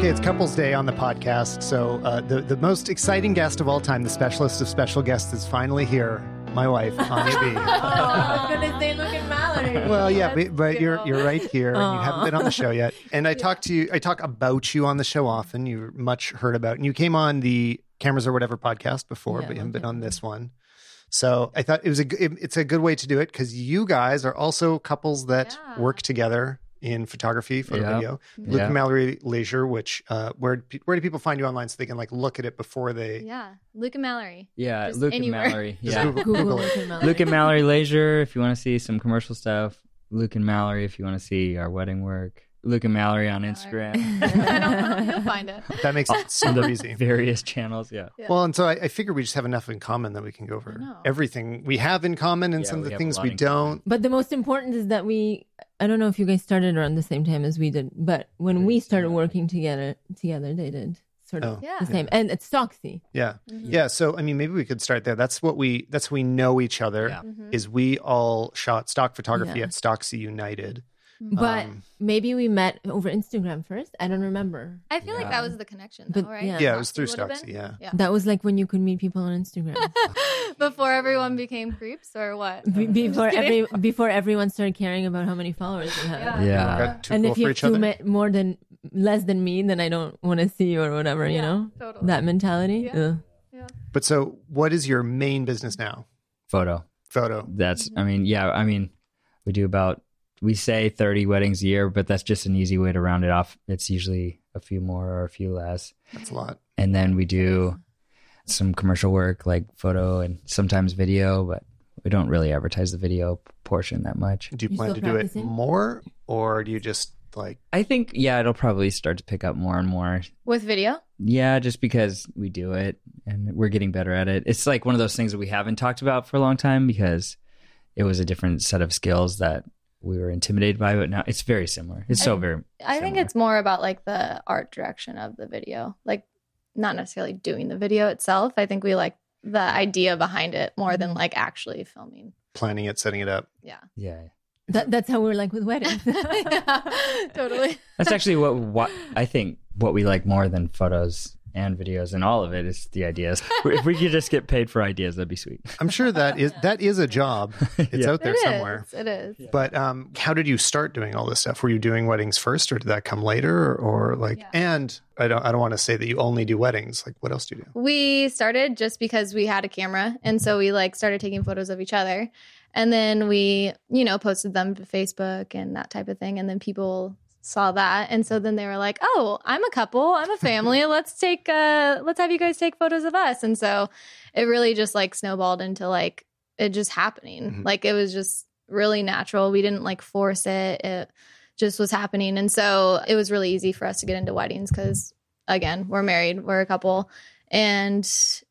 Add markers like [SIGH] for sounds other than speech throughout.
Okay, it's Couples Day on the podcast. So uh, the the most exciting guest of all time, the specialist of special guests, is finally here. My wife, Ania B. [LAUGHS] Oh, I was gonna say, look at Mallory. Well, yeah, but, but you're you're right here, and you haven't been on the show yet. And I [LAUGHS] Yeah. talk to you, I talk about you on the show often. You're much heard about, and you came on the Cameras or Whatever podcast before, Yeah, but you haven't been on this one. So I thought it was a it- it's a good way to do it because you guys are also couples that Yeah. work together in photography, photo Yeah. video. Luke Yeah. and Mallory Leasure, which uh, where where do people find you online so they can like look at it before they? Yeah, Luke and Mallory. Yeah, Just Luke anywhere. and Mallory. Yeah. Google, Google Google. Luke and Mallory. Luke and Mallory Leasure if you want to see some commercial stuff. Luke and Mallory if you want to see our wedding work. Luke and Mallory on Instagram. [LAUGHS] I don't know. You'll find it. That makes it super easy. Various channels, yeah. Yeah. Well, and so I, I figure we just have enough in common that we can go over everything we have in common and Yeah, some of the things we don't. But the most important is that we I don't know if you guys started around the same time as we did, but when we started working together together they did sort of Oh. Yeah. the same. And it's Stocksy. Yeah. Mm-hmm. Yeah. So, I mean, maybe we could start there. That's what we, that's we know each other Yeah. Mm-hmm. is we all shot stock photography Yeah. at Stocksy United. But Um, maybe we met over Instagram first. I don't remember. I feel like that was the connection, But, right? yeah. Yeah, it was through Stocksy would've Stocksy. been? Yeah. Yeah. That was like when you could meet people on Instagram. [LAUGHS] Before everyone became creeps, or what? Be- before every before everyone started caring about how many followers you have. Yeah. Yeah. Got And cool if you for have two other. more than less than me, then I don't want to see you or whatever, you know? totally. That mentality. Yeah. Ugh. but so, what is your main business now? Photo. Photo. That's I mean, yeah, I mean, we do about we say 30 weddings a year, but that's just an easy way to round it off. It's usually a few more or a few less. That's a lot. And then we do some commercial work like photo and sometimes video, but we don't really advertise the video portion that much. Do you You plan to still do it more or do you just like, I think yeah, it'll probably start to pick up more and more. With video? Yeah, just because we do it and we're getting better at it. It's like one of those things that we haven't talked about for a long time because it was a different set of skills that we were intimidated by, but now it's very similar. It's so very I think it's more about like the art direction of the video, like not necessarily doing the video itself. I think we like the idea behind it more than like actually filming. planning it, setting it up? Yeah. yeah. That, that's how we're like with weddings. [LAUGHS] yeah, totally. That's actually what, what I think what we like more than photos and videos and all of it is the ideas. if we could just get paid for ideas, that'd be sweet. I'm sure that is, that is a job. [LAUGHS] It's Yeah. out there It is. somewhere. It is. But um, how did you start doing all this stuff? Were you doing weddings first, or did that come later, or, or like? Yeah. And I don't, I don't want to say that you only do weddings. Like, what else do you do? We started just because we had a camera. And so we like started taking photos of each other. And then we, you know, posted them to Facebook and that type of thing. And then people saw that. And so then they were like, oh, I'm a couple, I'm a family. [LAUGHS] let's take, uh, let's have you guys take photos of us. And so it really just like snowballed into like it just happening. Mhm. Like it was just really natural. We didn't like force it. It just was happening. And so it was really easy for us to get into weddings because again, we're married, we're a couple. And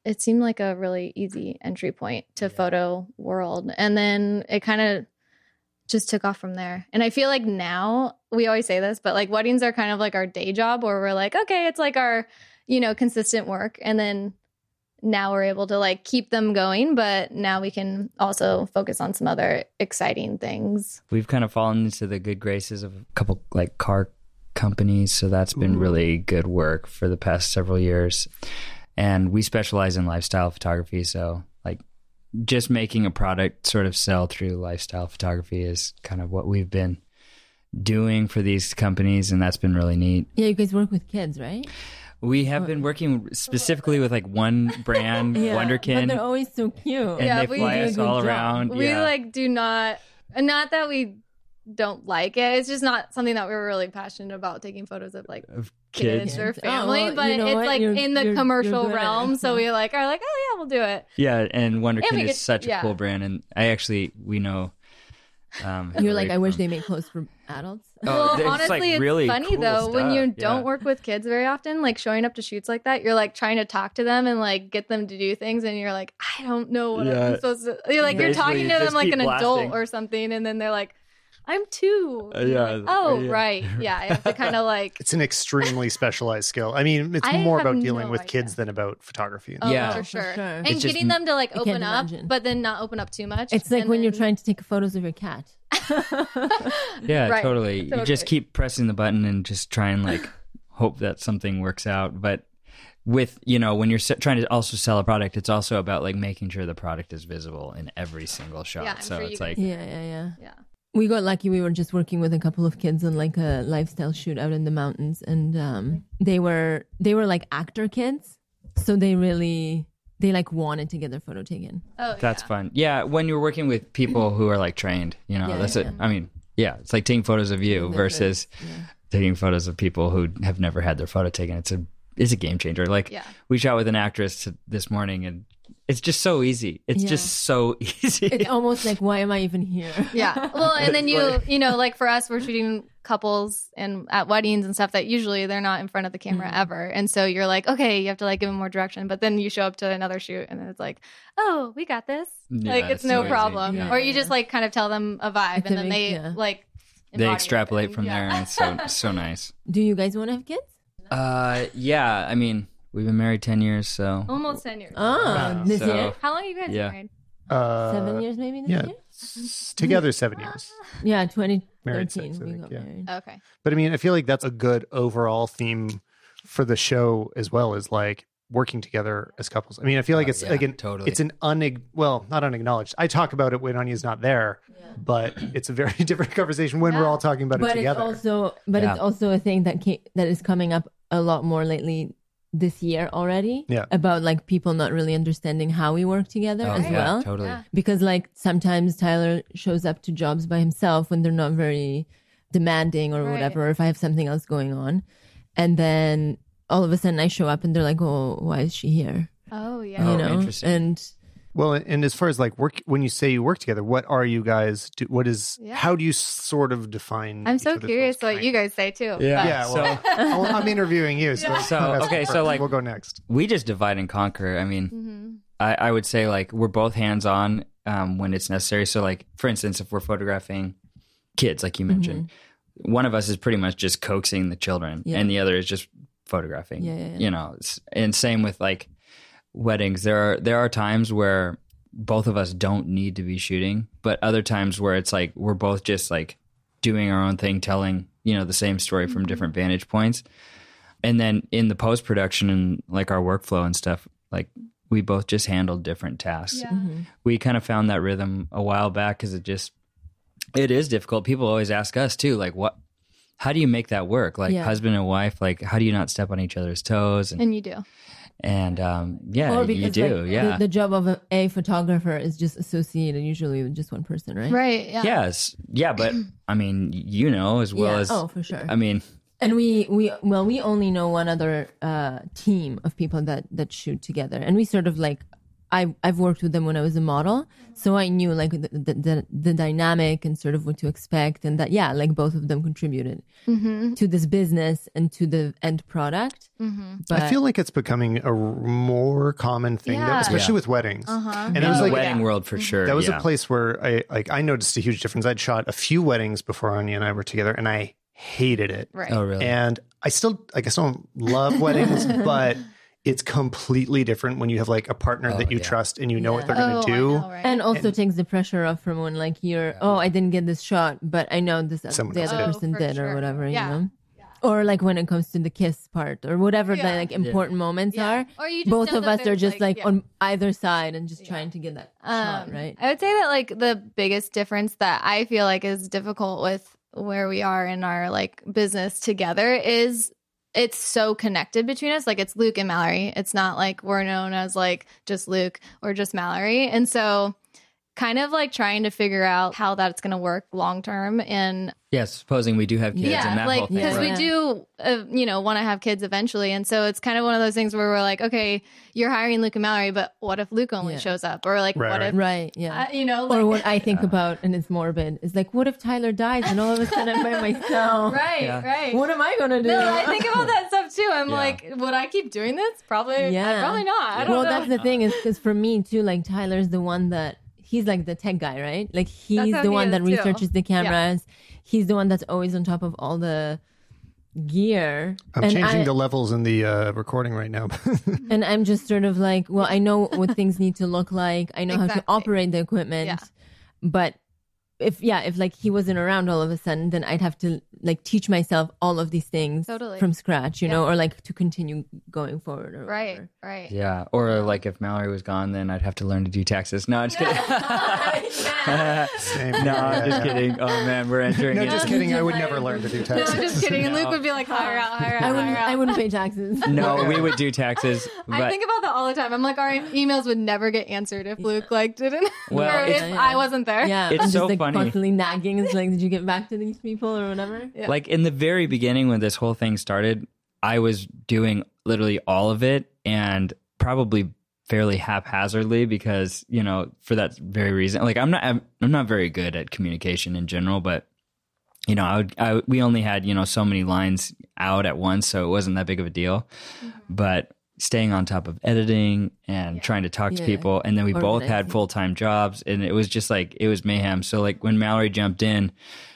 it seemed like a really easy entry point to photo world. And then it kind of just took off from there. And I feel like now we always say this, but like weddings are kind of like our day job where we're like, okay, it's like our, you know, consistent work. And then now we're able to like keep them going, but now we can also focus on some other exciting things. We've kind of fallen into the good graces of a couple like car companies, so that's been Ooh. really good work for the past several years. And we specialize in lifestyle photography, so just making a product sort of sell through lifestyle photography is kind of what we've been doing for these companies and that's been really neat. yeah, you guys work with kids, right? We have been working specifically with like one brand, [LAUGHS] Yeah. But Wonderkin, they're always so cute. and Yeah, they we fly do a us all job. around. We yeah. like do not, not that we don't like it. It's just not something that we were really passionate about taking photos of like of kids, kids. or Oh, family, well, but you know it's what? like You're- in the you're- commercial you're good at it. realm. So we like are like, oh yeah, we'll do it. Yeah, and Wonderkin we is get- such a cool brand, and I actually we know. Um, You're like, Hillary I wish they made clothes for adults. Oh, well, it's, honestly, like, it's really funny cool though when you don't yeah. work with kids very often. Like showing up to shoots like that, you're like trying to talk to them and like get them to do things, and you're like, I don't know what Yeah. I'm supposed to. You're like, you're talking to them like an blasting. adult or something, and then they're like, I'm two. Uh, yeah, like, oh, yeah. right. Yeah. I have to kind of [LAUGHS] like. It's an extremely specialized skill. I mean, it's I more about dealing no with idea. kids than about photography. Oh, Yeah. for For sure. sure. And It's just- getting them to like open up, imagine. but then not open up too much. It's like and when you're trying to take photos of your cat. [LAUGHS] Yeah, Right, totally. You just keep pressing the button and just try and like [LAUGHS] hope that something works out. But with you know when you're se- trying to also sell a product, it's also about like making sure the product is visible in every single shot. Yeah, so sure it's guys- like Yeah, yeah, yeah. Yeah. We got lucky. We were just working with a couple of kids on like a lifestyle shoot out in the mountains, and um, they were they were like actor kids, so they really they like wanted to get their photo taken. Oh, That's yeah. fun. Yeah, when you're working with people who are like trained, you know, Yeah, that's yeah, it. I mean, yeah, it's like taking photos of you versus taking photos of people who have never had their photo taken. It's a it's a game changer. Like Yeah. we shot with an actress this morning, and it's just so easy. It's Yeah. just so [LAUGHS] easy. It's almost like, why am I even here? Yeah. [LAUGHS] Well, and then you, you know, like for us, we're shooting couples and at weddings and stuff that usually they're not in front of the camera Mm-hmm. ever. And so you're like, okay, you have to like give them more direction. But then you show up to another shoot and then it's like, oh, we got this. Yeah, like it's it's no so problem. Yeah. Or you just like kind of tell them a vibe It's and then they yeah. like they embody it. extrapolate from yeah. there, and it's so [LAUGHS] so nice. Do you guys want to have kids? Uh, yeah. I mean, we've been married ten years, so Almost 10 years. Oh, Wow. this So- year, How long have you guys Yeah. been married? Uh, seven years maybe this yeah. year. s- Together seven [LAUGHS] years. Yeah, twenty Married thirteen. six, I We think, got yeah. married. Okay. But I mean, I feel like that's a good overall theme for the show as well as like working together as couples. I mean, I feel like Oh, it's yeah, like an totally. it's an unig well, not unacknowledged. I talk about it when Ania's not there, but it's a very [LAUGHS] different conversation when we're all talking about it But it's together. also, but Yeah. it's also a thing that came, that is coming up a lot more lately this year already. Yeah. About like people not really understanding how we work together Oh, as yeah, well. totally. Yeah. because like sometimes Tyler shows up to jobs by himself when they're not very demanding or Right. whatever, or if I have something else going on. And then all of a sudden I show up and they're like, Oh, why is she here? Oh, yeah. Oh, you know? interesting. And well, and as far as like work, when you say you work together, what are you guys? Do, what is? Yeah. How do you sort of define? I'm so curious roles? what you guys say too. Yeah. but- Yeah, So- [LAUGHS] well, I'll- I'm interviewing you, so, So, okay, so, like- we'll go next. we just divide and conquer. I mean, Mhm. I, I would say like we're both hands on um, when it's necessary. So, like for instance, if we're photographing kids, like you mentioned, one of us is pretty much just coaxing the children, Yeah. and the other is just photographing. Yeah, yeah, yeah. You know, and same with like weddings. There are there are times where both of us don't need to be shooting, but other times where it's like we're both just like doing our own thing, telling you know the same story from different vantage points. And then in the post production and like our workflow and stuff, like we both just handled different tasks. Yeah. Mm-hmm. We kind of found that rhythm a while back because it just it is difficult. People always ask us too, like what how do you make that work? Like Yeah. husband and wife, like how do you not step on each other's toes? And And you do. And um, yeah, or you because do, like, yeah. the, the job of a, a photographer is just associated usually with just one person, right? Right. Yeah. Yes, yeah, but I mean, you know as well Yeah. as oh, for sure. I mean, And we we well we only know one other uh, team of people that that shoot together, and we sort of like I I've worked with them when I was a model, so I knew like the the, the, the dynamic and sort of what to expect, and that yeah, like both of them contributed mm-hmm. to this business and to the end product. Mm-hmm. But I feel like it's becoming a more common thing, that, especially Yeah. with weddings. Uh-huh. And in it was the like wedding world for mm-hmm. sure. that was yeah. a place where I like I noticed a huge difference. I'd shot a few weddings before Ania and I were together, and I hated it. Right. Oh, really? And I still like I still don't love weddings, [LAUGHS] but it's completely different when you have like a partner that you yeah. trust and you know what they're Oh, going to I do. know, right? and also takes the pressure off from when like you're oh I didn't get this shot, but I know this Someone the other did. person Oh, did sure. or whatever, Yeah. you know. Or like when it comes to the kiss part or whatever the like important moments Yeah. are. Or you just both of us are just like, yeah. on either side and just trying to get that shot Um, right. I would say that like the biggest difference that I feel like is difficult with where we are in our like business together is it's so connected between us. Like it's Luke and Mallory. It's not like we're known as like just Luke or just Mallory. And so kind of like trying to figure out how that's going to work long term and yes, supposing we do have kids yeah, and that like whole thing. because Yeah, we do, uh, you know, want to have kids eventually, and so it's kind of one of those things where we're like, okay, you're hiring Luke and Mallory, but what if Luke only Yeah. shows up, or like, Right, what right. if, Right, yeah. uh, you know, or what I think about, and it's morbid, is like, what if Tyler dies and all of a sudden I'm by [LAUGHS] myself? right, Yeah. right. What am I gonna do? no, I think about that stuff too. I'm Yeah. like, would I keep doing this? Probably, Yeah. probably not. I don't well, know. that's the thing is [LAUGHS] because for me too, like Tyler's the one that he's like the tech guy, right? Like he's the he one that too. researches the cameras. He's the one that's always on top of all the gear. I'm and changing I, the levels in the uh, recording right now. [LAUGHS] and I'm just sort of like, well, I know what things need to look like. I know how to operate the equipment, Yeah. but if yeah, if like he wasn't around all of a sudden, then I'd have to like teach myself all of these things Totally. from scratch, you know, or like to continue going forward. Or Right, whatever. right. Yeah. Or like if Mallory was gone, then I'd have to learn to do taxes. No, I'm just kidding. [LAUGHS] Same. no, I'm just kidding. Oh man, we're entering. No, into- just kidding. I would never learn to do taxes. No. I'm just kidding. And Luke would be like, hire out, hire out, I wouldn't. out. I wouldn't pay taxes. [LAUGHS] No, we would do taxes, I but think about that all the time. I'm like, our emails would never get answered if Luke like didn't, Well, [LAUGHS] or if it's- I wasn't there. Yeah, It's I'm so just like funny. constantly nagging. It's like, did you get back to these people or whatever? Yeah. like in the very beginning when this whole thing started, I was doing literally all of it and probably fairly haphazardly because you know for that very reason. Like I'm not I'm, I'm not very good at communication in general, but you know I would I, we only had you know so many lines out at once, so it wasn't that big of a deal. Mm-hmm. But staying on top of editing and trying to talk to Yeah. people and then we both had full-time jobs and it was just like it was mayhem so like when mallory jumped in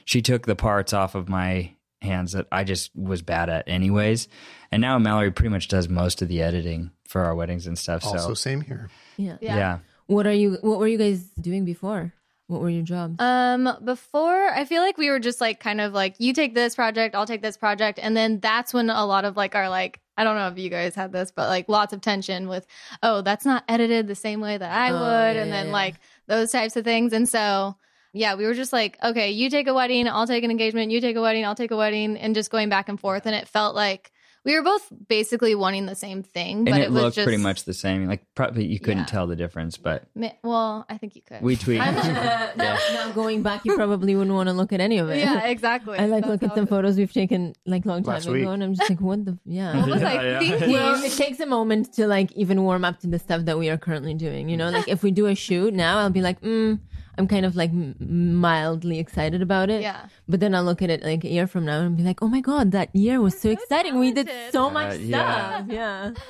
she took the parts off of my hands that i just was bad at anyways and now mallory pretty much does most of the editing for our weddings and stuff Also, so same here. Yeah. Yeah. yeah What are you? What were you guys doing before? What were your jobs? Um, before I feel like we were just like kind of like you take this project, I'll take this project, and then that's when a lot of like our like I don't know if you guys had this, but like lots of tension with oh that's not edited the same way that I Oh, would, yeah, and then yeah. like those types of things, and so yeah, we were just like okay, you take a wedding, I'll take an engagement, you take a wedding, I'll take a wedding, and just going back and forth, and it felt like we were both basically wanting the same thing, and but it, it, was looked just pretty much the same like probably you couldn't Yeah. tell the difference but Well, I think you could. we tweaked now, now [LAUGHS] going back, you probably wouldn't want to look at any of it. yeah, exactly. [LAUGHS] I like That's look at how some photos we've taken like long time Last ago, week. and I'm just like, what the yeah. What was Yeah, I [LAUGHS] yeah. thinking? Well, it takes a moment to like even warm up to the stuff that we are currently doing. You know, like if we do a shoot now, I'll be like, mm, I'm kind of like mildly excited about it. Yeah. But then I'll look at it like a year from now and be like, oh my god, that year was so exciting. We did talented. so much Uh, yeah. stuff. Yeah. [LAUGHS]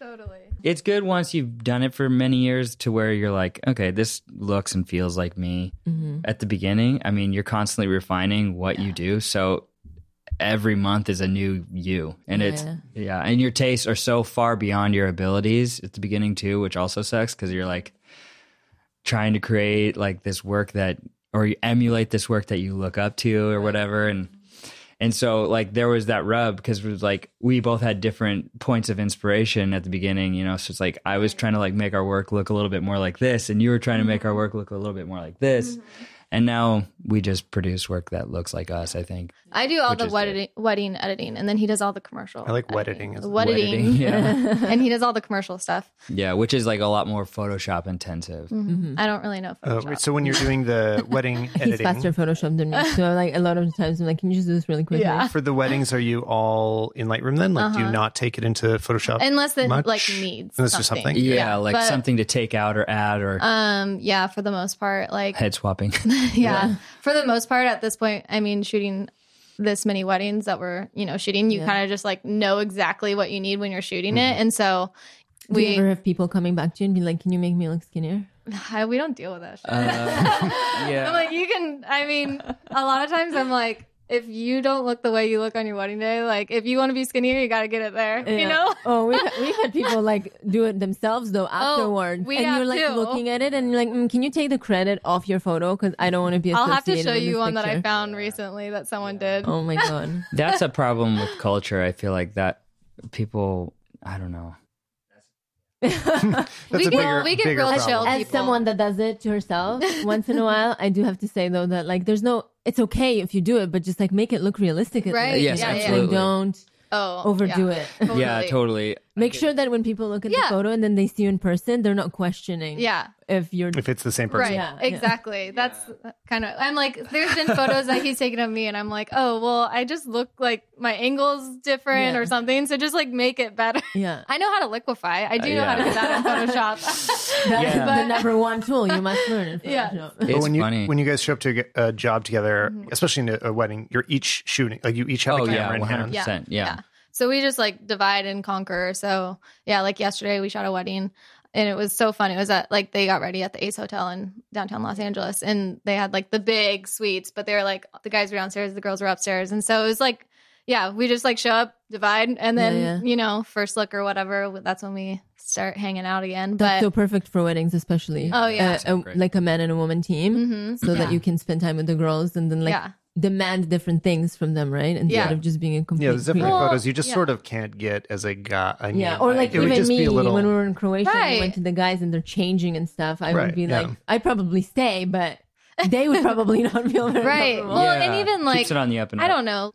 Totally. it's good once you've done it for many years to where you're like, okay, this looks and feels like me. Mm-hmm. At the beginning, I mean, you're constantly refining what you do. So every month is a new you. And it's, Yeah. yeah. And your tastes are so far beyond your abilities at the beginning, too, which also sucks because you're like trying to create like this work that, or you emulate this work that you look up to or whatever. And, and so like there was that rub because it was like we both had different points of inspiration at the beginning, you know. So it's like I was trying to like make our work look a little bit more like this, and you were trying to make our mm-hmm. work look a little bit more like this. Mm-hmm. And now we just produce work that looks like us, I think. I do all the is wedding, wedding editing, and then he does all the commercial. I like wedding editing. wedditing as- [LAUGHS] Yeah. [LAUGHS] and he does all the commercial stuff. yeah, which is like a lot more Photoshop intensive. I don't really know. Uh, Photoshop. so when you're doing the [LAUGHS] wedding editing, He's editing faster Photoshop than me. So like a lot of times I'm like, can you just do this really quickly? Yeah. for the weddings, are you all in Lightroom then? Like, do you not take it into Photoshop? Unless it much? like needs Unless there's something. something. Yeah, like but, something to take out or add or Um. Yeah. For the most part, like head swapping. yeah. For the most part, at this point, I mean, shooting this many weddings that we're you know shooting, you Yeah. kind of just like know exactly what you need when you're shooting it, and so Do you we ever have people coming back to you and be like, can you make me look skinnier? [SIGHS] I, we don't deal with that. Shit. Uh, yeah. [LAUGHS] I'm like, you can. I mean, a lot of times I'm like, if you don't look the way you look on your wedding day, like if you want to be skinnier, you got to get it there. You know? Oh, we've, we've had people like do it themselves though [LAUGHS] afterward, we and have you're like too. looking at it, and you're like, mm, "Can you take the credit off your photo? Because I don't want to be." I'll have to show you this one that I found recently that someone did. Oh my [LAUGHS] god! That's a problem with culture. I feel like that people, I don't know. [LAUGHS] We get bigger, we get bigger real problem. chill As people. someone that does it to herself once in a while, I do have to say though that like, there's no. It's okay if you do it, but just like make it look realistic. Right. Yes, Yeah, yeah. Like, absolutely. don't oh, overdo yeah. it. Totally. Yeah, totally. Make sure that when people look at Yeah. the photo and then they see you in person, they're not questioning. Yeah. If you're if it's the same person. Right. Yeah, yeah. exactly. That's kind of. I'm like, there's been photos that he's taken of me, and I'm like, oh, well, I just look like my angle's different Yeah. or something. So just like make it better. yeah. [LAUGHS] I know how to liquify. I do Uh, know how to yeah. do that in Photoshop. [LAUGHS] That's Yeah. the number one tool you must learn. In Yeah. Photoshop. But It's when you funny. when you guys show up to get a job together, Mm-hmm. especially in a, a wedding, you're each shooting. Like you each have oh a camera yeah, in one hand. hundred percent. Yeah. So we just like divide and conquer. So yeah, like yesterday we shot a wedding and it was so fun. It was at like they got ready at the Ace Hotel in downtown Los Angeles and they had like the big suites, but they were like the guys were downstairs, the girls were upstairs. And so it was like yeah, we just like show up, divide, and then Yeah, yeah. you know, first look or whatever. That's when we start hanging out again. That's But so perfect for weddings, especially. Oh, yeah. Uh, a- like a man and a woman team, Mhm. so that you can spend time with the girls and then like yeah, demand different things from them, right? Instead Yeah. of just being a complete. Yeah, there's definitely Well, photos you just yeah. sort of can't get as a guy. I mean, Yeah, or like it would even just me be a little. when we were in Croatia, and we went to the guys and they're changing and stuff. I Right, would be yeah. like, I'd probably stay, but they would probably [LAUGHS] not feel very right. comfortable. Well, and even like keeps it on the up and I up. don't know.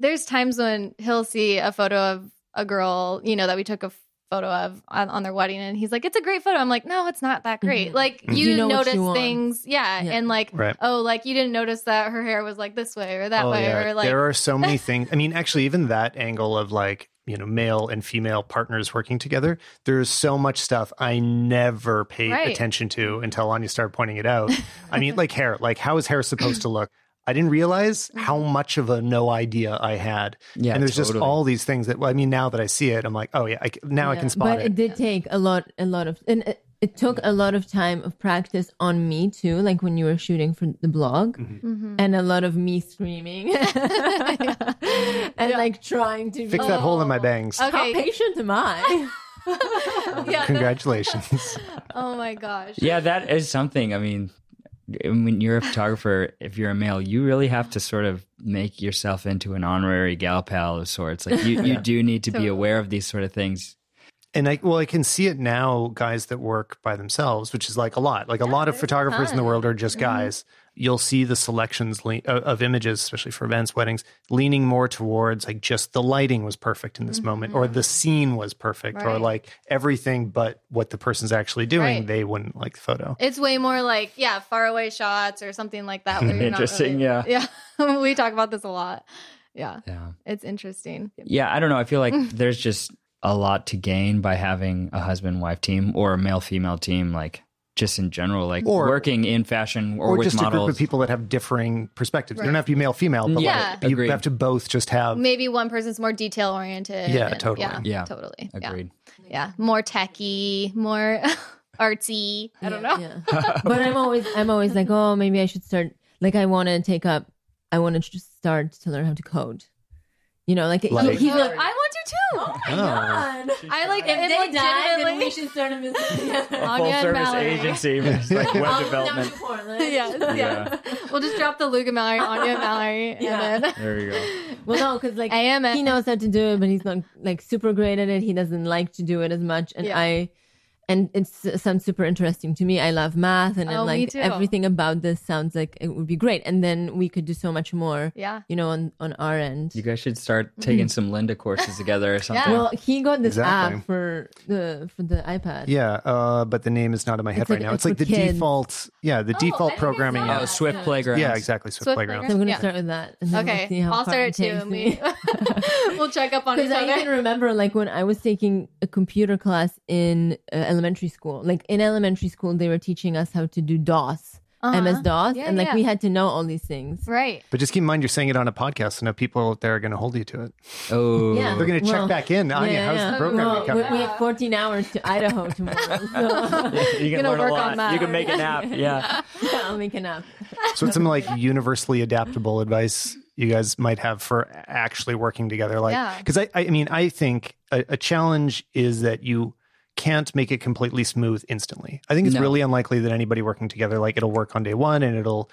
There's times when he'll see a photo of a girl, you know, that we took a photo of on, on their wedding, and he's like, "It's a great photo." I'm like, "No, it's not that great." Mhm. Like Mhm. you, You know notice you things, yeah, Yeah. and like, Right. oh, like you didn't notice that her hair was like this way or that Oh, way, yeah. or like, there are so [LAUGHS] many things. I mean, actually, even that angle of like you know male and female partners working together. There's so much stuff I never paid Right. attention to until Ania started pointing it out. I mean, [LAUGHS] like hair. Like how is hair supposed to look? I didn't realize how much of a no idea I had. Yeah, and there's just all these things that. Well, I mean, now that I see it, I'm like, oh yeah, I, c- now I can spot but it. But it did take a lot, a lot of, and it, it took a lot of time of practice on me too. Like when you were shooting for the blog, Mm-hmm. Mhm. and a lot of me screaming [LAUGHS] [LAUGHS] and like trying to Fix be, that hole in my Oh. bangs. How Okay. patient am I? [LAUGHS] yeah. Congratulations. Oh my gosh. Yeah, that is something. I mean, when you're a photographer, if you're a male, you really have to sort of make yourself into an honorary gal pal of sorts. Like you, you [LAUGHS] do need to be aware of these sort of things. And I well, I can see it now. Guys that work by themselves, which is like a lot. Like a lot of there's a photographers in the world are just mm-hmm. guys. You'll see the selections le- of of images, especially for events, weddings, leaning more towards like just the lighting was perfect in this mm-hmm. moment, or the scene was perfect, or like everything but what the person's actually doing. Right. They wouldn't like the photo. It's way more like yeah, far away shots or something like that. Where you're not Interesting, really- yeah. yeah. [LAUGHS] we talk about this a lot. Yeah, Yeah. it's interesting. Yeah, I don't know. I feel like [LAUGHS] there's just a lot to gain by having a husband wife team or a male female team, like just in general, like Or- working in fashion or, with models. Or with just a group of people that have differing perspectives. They don't have to be male, female, but Yeah, like, you have to both just have. Maybe one person's more detail oriented. Yeah, and- totally. Yeah, Yeah. totally. Agreed. Yeah, yeah, more techy, more [LAUGHS] artsy. I don't know. Yeah. but I'm always, I'm always like, oh, maybe I should start. Like, I want to take up. I want to just start to learn how to code. You know, like, Like- he's like, I want to too. oh my Oh. god. I like If they die, then we [LAUGHS] should start a business together. [LAUGHS] Ania Full and service Mallory. agency, [LAUGHS] with, like web I'll come down development. to Portland. yes, yes. We'll just drop the Luke and Mallory, Ania and Mallory, Yeah. and then There you go. Well, no, because like AMS. he knows how to do it, but he's not like super great at it. He doesn't like to do it as much, and Yeah. I, and it sounds super interesting to me. I love math, and, Oh, and like everything about this sounds like it would be great. And then we could do so much more, yeah. you know, on on our end. You guys should start taking [LAUGHS] some Lynda courses together or something. well, he got this Exactly. app for the for the iPad. Yeah, uh, but the name is not in my head It's right like- now. it's It's like the kids. default, yeah, the I default programming. oh, app. Swift Yeah. Playground. Yeah, exactly. Swift, Swift Playground. So I'm gonna Yeah. start with that, Okay, we'll see I'll start it too. me. we- [LAUGHS] we'll check up on [LAUGHS] each Because I other. even remember, like, when I was taking a computer class in uh, elementary school. Like in elementary school, they were teaching us how to do DOS, Uh-huh. MS DOS, Yeah, and like yeah. we had to know all these things. Right. But just keep in mind, you're saying it on a podcast, so now people out there are going to hold you to it. Oh, Yeah. They're going to check Well, back in. Ania, Yeah, how's yeah. the program Well, we, coming? we have 14 hours to Idaho tomorrow. So [LAUGHS] you can Gonna learn a work lot. on that. You can make an app. Yeah. [LAUGHS] yeah, I'll make an app. So, what's some like universally adaptable advice you guys might have for actually working together? Like, Yeah. because I, I mean, I think a, a challenge is that you can't make it completely smooth instantly. I think it's No. really unlikely that anybody working together, like, it'll work on day one and it'll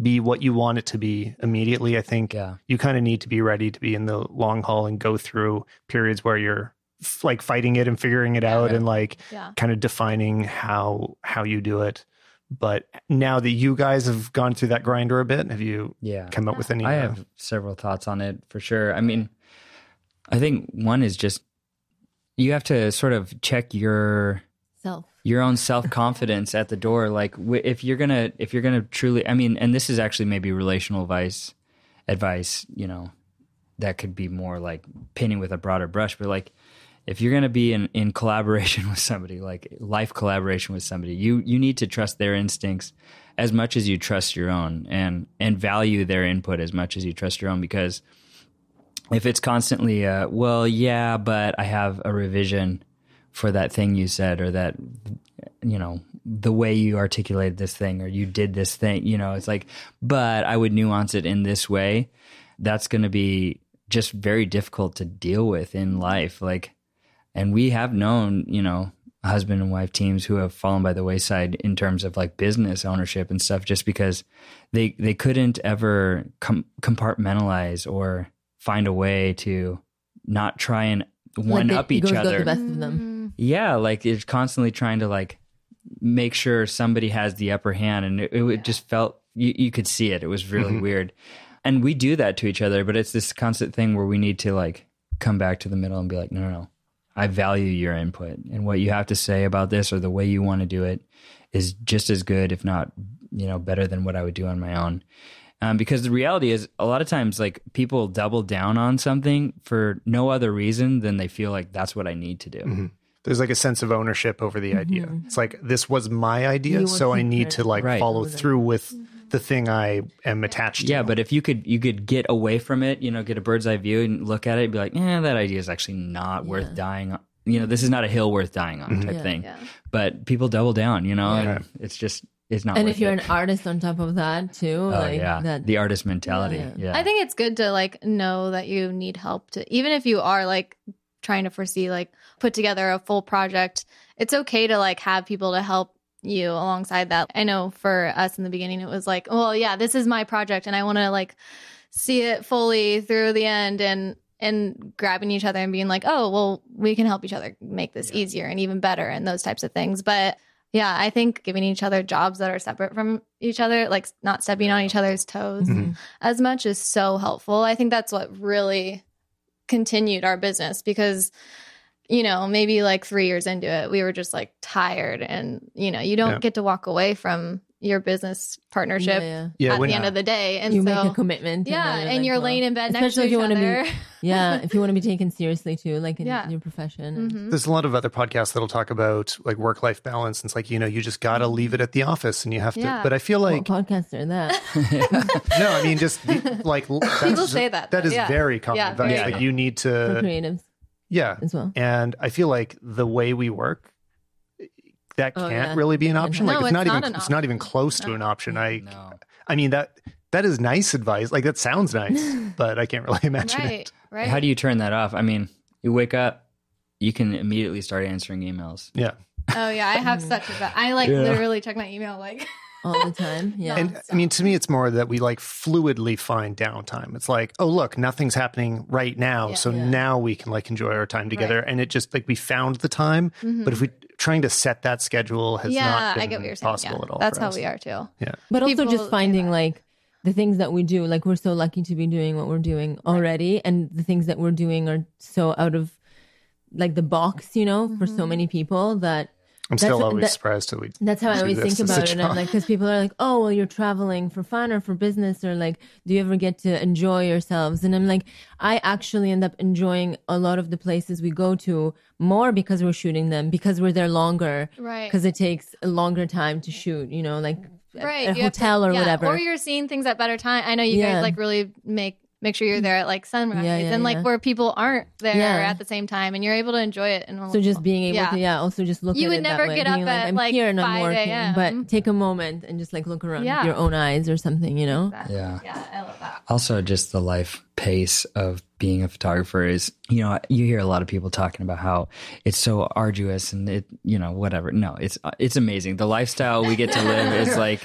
be what you want it to be immediately. I think Yeah. you kind of need to be ready to be in the long haul and go through periods where you're f- like fighting it and figuring it out Yeah. and like Yeah. kind of defining how how you do it. But now that you guys have gone through that grinder a bit, have you Yeah. come up with any? I uh, have several thoughts on it for sure. I mean, I think one is just you have to sort of check your Self. your own self confidence at the door. Like if you're gonna if you're gonna truly, I mean, and this is actually maybe relational advice advice. You know, that could be more like painting with a broader brush, but like if you're gonna be in in collaboration [LAUGHS] with somebody, like life collaboration with somebody, you you need to trust their instincts as much as you trust your own, and and value their input as much as you trust your own because if it's constantly uh, well yeah but i have a revision for that thing you said or that you know the way you articulated this thing or you did this thing you know it's like but i would nuance it in this way that's going to be just very difficult to deal with in life. Like, and we have known, you know, husband and wife teams who have fallen by the wayside in terms of like business ownership and stuff, just because they they couldn't ever com- compartmentalize or find a way to not try and one like up each other. the best of them. Mm. Yeah, like it's constantly trying to like make sure somebody has the upper hand, and it, it just felt you, you could see it. It was really mm-hmm. weird, and we do that to each other, but it's this constant thing where we need to like come back to the middle and be like, no, no, no. I value your input and what you have to say about this or the way you want to do it is just as good, if not, you know, better than what I would do on my own. Um, because the reality is, a lot of times, like people double down on something for no other reason than they feel like that's what I need to do. Mm-hmm. There's like a sense of ownership over the idea. It's like this was my idea, so I need to like Right. follow through with the thing I am attached to. Yeah, but if you could you could get away from it, you know, get a bird's eye view and look at it and be like, yeah, that idea is actually not worth dying on. You know, this is not a hill worth dying on mm-hmm. type Yeah. thing. Yeah. But people double down, you know, Right. and it's just it's not And worth if you're it. an artist on top of that too, oh like yeah, that the artist mentality. Yeah. Yeah. I think it's good to like know that you need help to even if you are like trying to foresee like put together a full project, it's okay to like have people to help you alongside that. I know for us in the beginning it was like, well, yeah, this is my project and I want to like see it fully through the end and and grabbing each other and being like, "Oh, well, we can help each other make this easier and even better and those types of things." But yeah, I think giving each other jobs that are separate from each other, like not stepping on each other's toes mm-hmm. as much is so helpful. I think that's what really continued our business because you know, maybe like 3 years into it, we were just like tired and you know, you don't Yeah. get to walk away from your business partnership Yeah, yeah. Yeah, at when- the end of the day. And you so make a commitment. yeah, then and you're like, laying well, in bed next to especially if each you want to other. be, [LAUGHS] yeah, if you want to be taken seriously too, like in Yeah. your profession. Mhm. There's a lot of other podcasts that'll talk about like work life balance. And it's like, you know, you just got to leave it at the office and you have to. Yeah. But I feel like, what podcasts are that? [LAUGHS] [LAUGHS] no, I mean, just the- like, People say that, That though. is Yeah. very common Yeah, advice. very like, you need For to, creatives yeah. as well. And I feel like the way we work, that Oh, can't yeah. really be an option. No, like, it's, it's not, not even, it's not even close to an option. I, no. I mean, that, that is nice advice. Like, that sounds nice, [LAUGHS] but I can't really [LAUGHS] imagine it. right, right. How do you turn that off? I mean, you wake up, you can immediately start answering emails. Yeah. oh yeah, I have such a bad. I like Yeah. literally check my email like all the time. [LAUGHS] Yeah. And I mean, to me, it's more that we like fluidly find downtime. It's like, oh, look, nothing's happening right now. Yeah. so Yeah. now we can like enjoy our time together. Right. And it just like we found the time. Mm-hmm. But if we trying to set that schedule has Mm-hmm. yeah, not been I get what you're saying. possible yeah. at all. That's how us. we are too. Yeah. But also just finding that. like the things that we do like we're so lucky to be doing what we're doing already and the things that we're doing are so out of like the box you know for Mm-hmm. so many people that I'm still always that- surprised till we. that's how I always think about it. And I'm like, because people are like, oh, well, you're traveling for fun or for business, or like, do you ever get to enjoy yourselves? And I'm like, I actually end up enjoying a lot of the places we go to more because we're shooting them, because we're there longer, Right. Because it takes a longer time to shoot, you know, like right a you have to- hotel or yeah, whatever. or you're seeing things at better time i know you Yeah. guys like really make make sure you're mm. there at like sunrise Yeah, yeah, and like yeah. where people aren't there Yeah. at the same time and you're able to enjoy it and so just being able Yeah. to, yeah, also just look You at would it never that way, get being up like, at, I'm like, here and I'm 5 working, but mm-hmm. take a moment and just like look around Yeah. with your own eyes or something, you know? Yeah. yeah i love that Also, just the life pace of being a photographer is, you know, you hear a lot of people talking about how it's so arduous and it, you know, whatever. No, it's it's amazing. The lifestyle we get to live is [LAUGHS] like,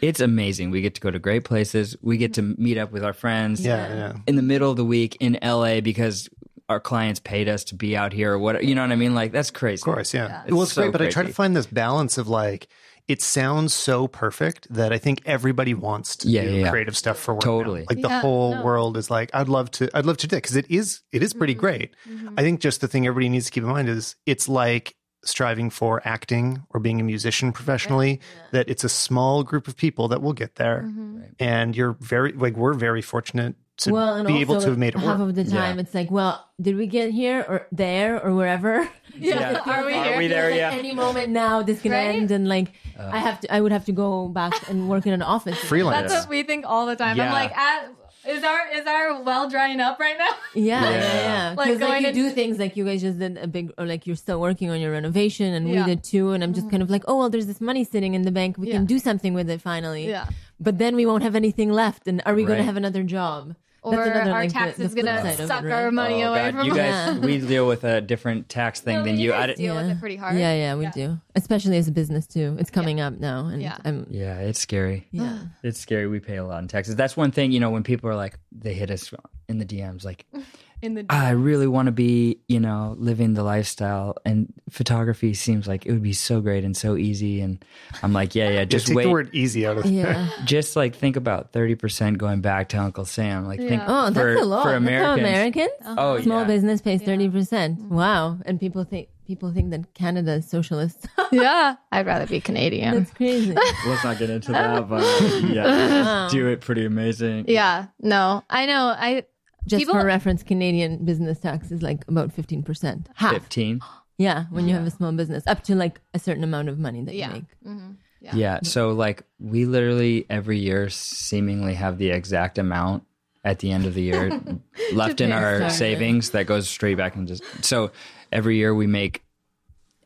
it's amazing. We get to go to great places. We get to meet up with our friends. Yeah, yeah. in the middle of the week in LA because our clients paid us to be out here or what you know what I mean? Like that's crazy. Of course, yeah. It's Well, it's so great, but I try to find this balance of like, it sounds so perfect that I think everybody wants to Yeah, do yeah, yeah. creative stuff for work. now. Totally. Like the whole no. world is like, I'd love to, I'd love to do it because it is, it is pretty mm-hmm. great. Mm-hmm. I think just the thing everybody needs to keep in mind is it's like striving for acting or being a musician professionally, that it's a small group of people that will get there. Mm-hmm. And you're very, like, we're very fortunate to well, and be also, able to have made it half work. of the time Yeah. it's like, well, did we get here or there or wherever? [LAUGHS] yeah, [LAUGHS] are we here? Are we there? Like, Yeah. Any moment now, this can Right? end, and like I have to, I would have to go back and work in an office. Freelance. that's what we think all the time Yeah. i'm like at, is our is our well drying up right now [LAUGHS] Yeah, yeah, Yeah. yeah. Like Because like, going you in- do things like you guys just did a big, or like you're still working on your renovation, and Yeah. Mm-hmm. we did too. And I'm just kind of like, oh well, there's this money sitting in the bank. We Yeah. can do something with it finally. Yeah. But then we won't have anything left, and are we going to have another job? Or another, our like, tax the is gonna side it, suck right? our money Oh, away God, from you us. guys. Yeah. We deal with a [LAUGHS] different tax thing No, than you you. guys I, deal with Yeah. it pretty hard. Yeah, yeah, we do. Especially as a business too. It's coming up now, and Yeah. I'm yeah, it's scary. yeah. It's scary. We pay a lot in taxes. That's one thing, you know, when people are like, they hit us in the DMs, like, [LAUGHS] In the I really want to be, you know, living the lifestyle. And photography seems like it would be so great and so easy. And I'm like, yeah, yeah, [LAUGHS] Just just take wait. the word easy out of there. [LAUGHS] Just like think about 30% going back to Uncle Sam. Like, think Yeah. Oh, that's for, a lot. for That's how Americans. Americans, uh-huh. Oh, small yeah. business pays thirty percent. Wow, and people think people think that Canada is socialist. [LAUGHS] yeah, I'd rather be Canadian. That's crazy. Let's not get into that, but yeah, do it pretty amazing. Yeah, no, I know. I Just People- for reference, Canadian business tax is like about fifteen percent. Half. 15. Yeah, when you have a small business, up to like a certain amount of money that yeah. you make. Mhm. Yeah. So like we literally every year seemingly have the exact amount at the end of the year [LAUGHS] left in our Sorry. savings that goes straight back into so every year we make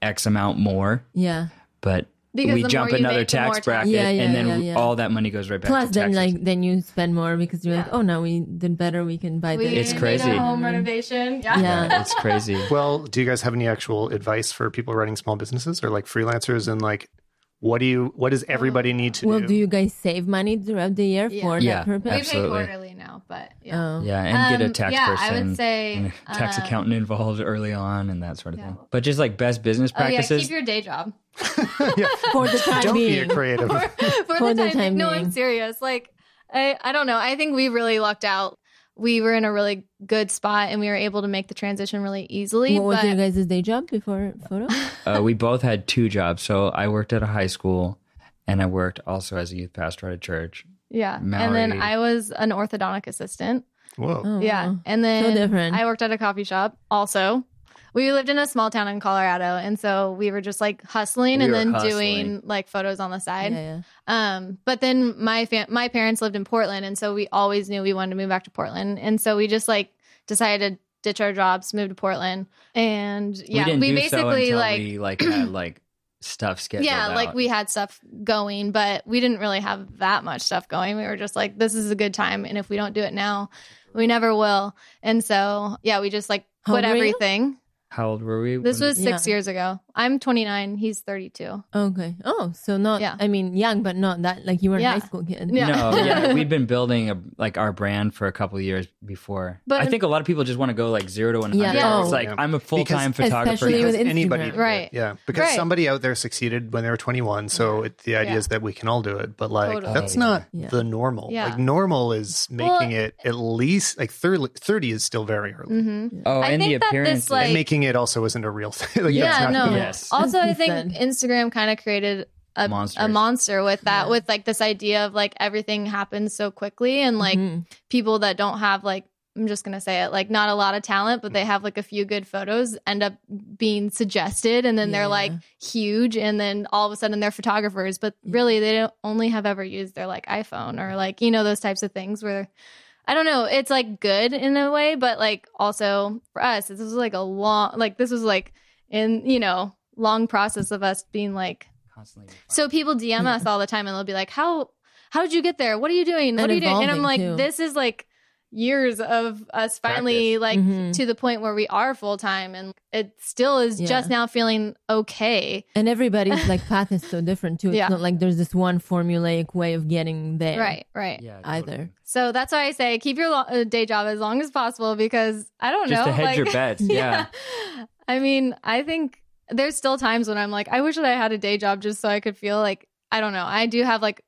X amount more, Yeah. but Because we the jump more you another make, tax tax- bracket Yeah, yeah, and then yeah, yeah. all that money goes right back Plus, to then taxes. like then you spend more because you're like, oh, no, we did better. We can buy We this. It's made crazy. A home renovation. Mm-hmm. Yeah. Yeah. yeah, it's crazy. Well, do you guys have any actual advice for people running small businesses or like freelancers and like what do you what does everybody need to Well, do? do you guys save money throughout the year Yeah. for Yeah. that purpose? We Absolutely. pay quarterly now, but yeah. Oh. Yeah, and get a Um, tax yeah, person, I would say, and a tax um, accountant involved early on, and that sort of Yeah. thing. But just like best business Oh yeah, practices, keep your day job [LAUGHS] [LAUGHS] For the time Don't be being. a creative. for, [LAUGHS] For the the time. time no. I'm serious. Like I, I don't know. I think we really lucked out. We were in a really good spot, and we were able to make the transition really easily. What was but your guys' day job before photo? [LAUGHS] uh, we both had two jobs. So I worked at a high school, and I worked also as a youth pastor at a church. yeah, and then I was an orthodontic assistant. Whoa. Oh, Yeah, wow. and then So different. I worked at a coffee shop also. We lived in a small town in Colorado, and so we were just like hustling We and then hustling. doing like photos on the side. Yeah, yeah. Um, but then my fam- my parents lived in Portland, and so we always knew we wanted to move back to Portland, and so we just like decided to ditch our jobs, move to Portland, and yeah, we we, didn't do so basically until like we like [CLEARS THROAT] had like stuff scheduled. yeah, like we had stuff going, but we didn't really have that much stuff going. We were just like, this is a good time, and if we don't do it now, we never will. And so yeah, we just like How quit old everything. How old were we? This was six Yeah. years ago. I'm 29. He's 32. Okay. Oh, so not. Yeah. I mean, young, but not that. Like you were Yeah. a high school kid. Yeah. No, [LAUGHS] yeah, we'd been building a, like our brand for a couple of years before. But- I think a lot of people just want to go like zero to one hundred. Yeah. It's like Yeah. I'm a full time photographer. Especially now. with Because anybody Instagram. did it. Right. Yeah. Because Right. somebody out there succeeded when they were 21. So it, the idea Yeah. is that we can all do it. But like, Totally. that's not Yeah. the normal. Yeah. Like, normal is making Well- it at least like 30, 30 is still very early. Mm-hmm. oh, I and the think that appearance. like- And making it also isn't a real [LAUGHS] thing. like, yeah, that's not no. the- Yes. Also, I [LAUGHS] think. Instagram kind of created a a monster with that, Yeah. with like this idea of like everything happens so quickly, and like Mhm. people that don't have like I'm just gonna say it like not a lot of talent, but they have like a few good photos end up being suggested, and then they're like huge, and then all of a sudden they're photographers, but really they don't only have ever used their like iPhone or like you know those types of things where. I don't know. It's like good in a way, but like also for us, this was like a long, like this was like in you know long process of us being like Constantly. so people dm us [LAUGHS] all the time and they'll be like how how did you get there what are you doing what And are you doing and i'm like too. this is like years of us finally Practice. like Mhm. to the point where we are full time and it still is Yeah. just now feeling okay And everybody's like path is so different too. It's Yeah. not like there's this one formulaic way of getting there. right right Yeah. Either. so that's why i say keep your lo- uh, day job as long as possible because i don't Just know to hedge like- your bets. [LAUGHS] Yeah. i mean i think there's still times when i'm like i wish that i had a day job just so i could feel like i don't know i do have like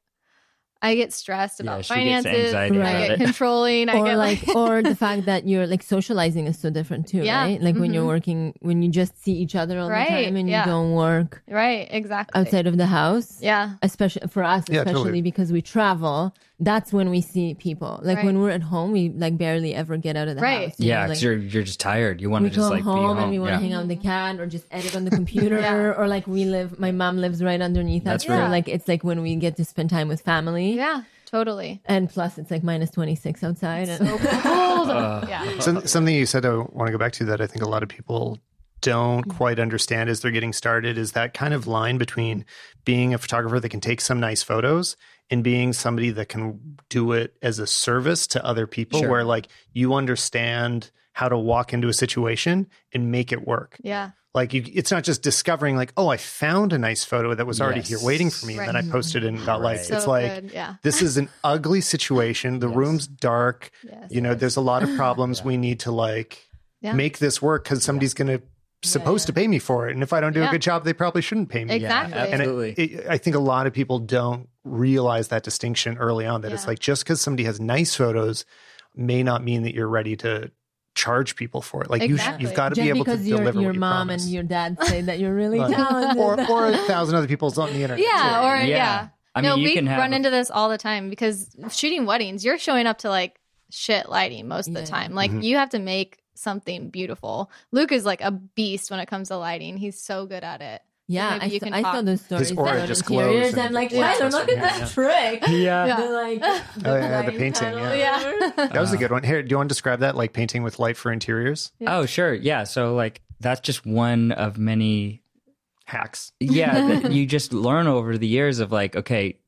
I get stressed about she gets finances. anxiety about I get it. controlling. I Or get like, or the [LAUGHS] fact that you're like socializing is so different too, Yeah. right? Like when you're Mhm. working, when you just see each other all Right, the time and yeah. you don't work right, exactly. outside of the house. Yeah, especially for us Yeah, especially totally. because we travel that's when we see people like Right. when we're at home we like barely ever get out of the Right. house you Yeah, know, because like, you're you're just tired. You want to just come like home, be home. and we want to yeah. hang out with the cat or just edit on the computer Yeah. or like we live my mom lives right underneath That's us so like it's like when we get to spend time with family yeah, totally. and plus it's like minus 26 outside and So cold. [LAUGHS] Uh, yeah, Some, something you said I want to go back to that I think a lot of people don't mm-hmm. quite understand as they're getting started is that kind of line between being a photographer that can take some nice photos and being somebody that can do it as a service to other people Sure. where like you understand how to walk into a situation and make it work. Yeah. Like you, it's not just discovering like, oh, I found a nice photo that was already Yes. here waiting for me, and then I posted it and got Right. likes. So it's like. Yeah. this is an ugly situation. The Yes. room's dark. Yes. You know, there's a lot of [LAUGHS] problems. We need to like Yeah. make this work because somebody's going to supposed yeah. to pay me for it, and if I don't do a good job, they probably shouldn't pay me. Exactly. Yeah, And it- absolutely. it, I think a lot of people don't realize that distinction early on. That it's like just because somebody has nice photos may not mean that you're ready to charge people for it. Like you, sh- Exactly. you've got to Just be able to because your deliver your what you mom promise. and your dad say that you're really Right. talented. or or a thousand other people's on the internet. Yeah. too. Or Yeah. yeah. I mean, no, you we can have run into this all the time because shooting weddings, you're showing up to like shit lighting most of the time. Like Mhm. you have to make something beautiful. Luke is like a beast when it comes to lighting. He's so good at it. yeah, I, you saw, can I saw those stories aura just glows and- I'm like, Yeah. Tyler, look at Yeah. that trick. [LAUGHS] yeah. The, like, [LAUGHS] Oh, yeah, the painting, yeah. Yeah. That was a good one. Here, do you want to describe that, like painting with light for interiors? Oh, sure. Yeah. So like that's just one of many Hacks. yeah that [LAUGHS] you just learn over the years of like okay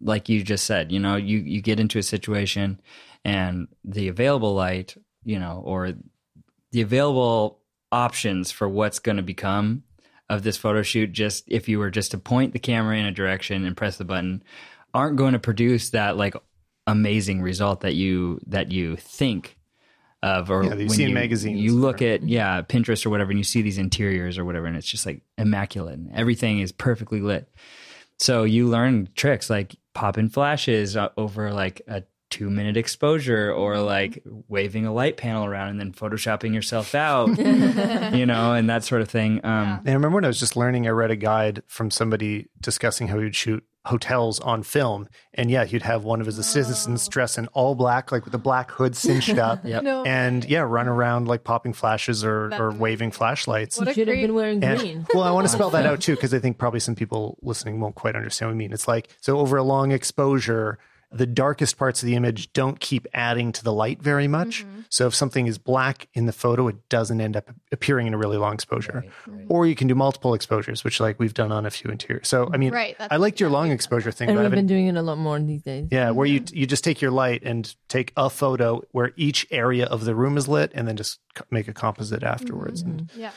like you just said you know you you get into a situation and the available light you know or the available options for what's going to become of this photo shoot just if you were just to point the camera in a direction and press the button aren't going to produce that like amazing result that you that you think of or Yeah, you see in magazines you look or- at yeah Pinterest or whatever and you see these interiors or whatever and it's just like immaculate and everything is perfectly lit. So you learn tricks like popping flashes uh, over like a two minute exposure or Mm-hmm. like waving a light panel around and then photoshopping yourself out [LAUGHS] you know and that sort of thing um And I remember when I was just learning, I read a guide from somebody discussing how he would shoot hotels on film. And yeah, he'd have one of his assistants dress in all black, like with a black hood cinched up. [LAUGHS] Yep. No. And yeah, run around like popping flashes or, or waving flashlights. What a should have great- been wearing And- green. [LAUGHS] well, I want to spell that out too, because I think probably some people listening won't quite understand what I mean. It's like, so over a long exposure, the darkest parts of the image don't keep adding to the light very much. Mm-hmm. So if something is black in the photo, it doesn't end up appearing in a really long exposure. Right, right. Or you can do multiple exposures, which like we've done on a few interiors. So I mean, Right, I liked your long exposure thing, and but I we've been haven't. doing it a lot more these days. Yeah, where you you just take your light and take a photo where each area of the room is lit, and then just make a composite afterwards. And Yeah.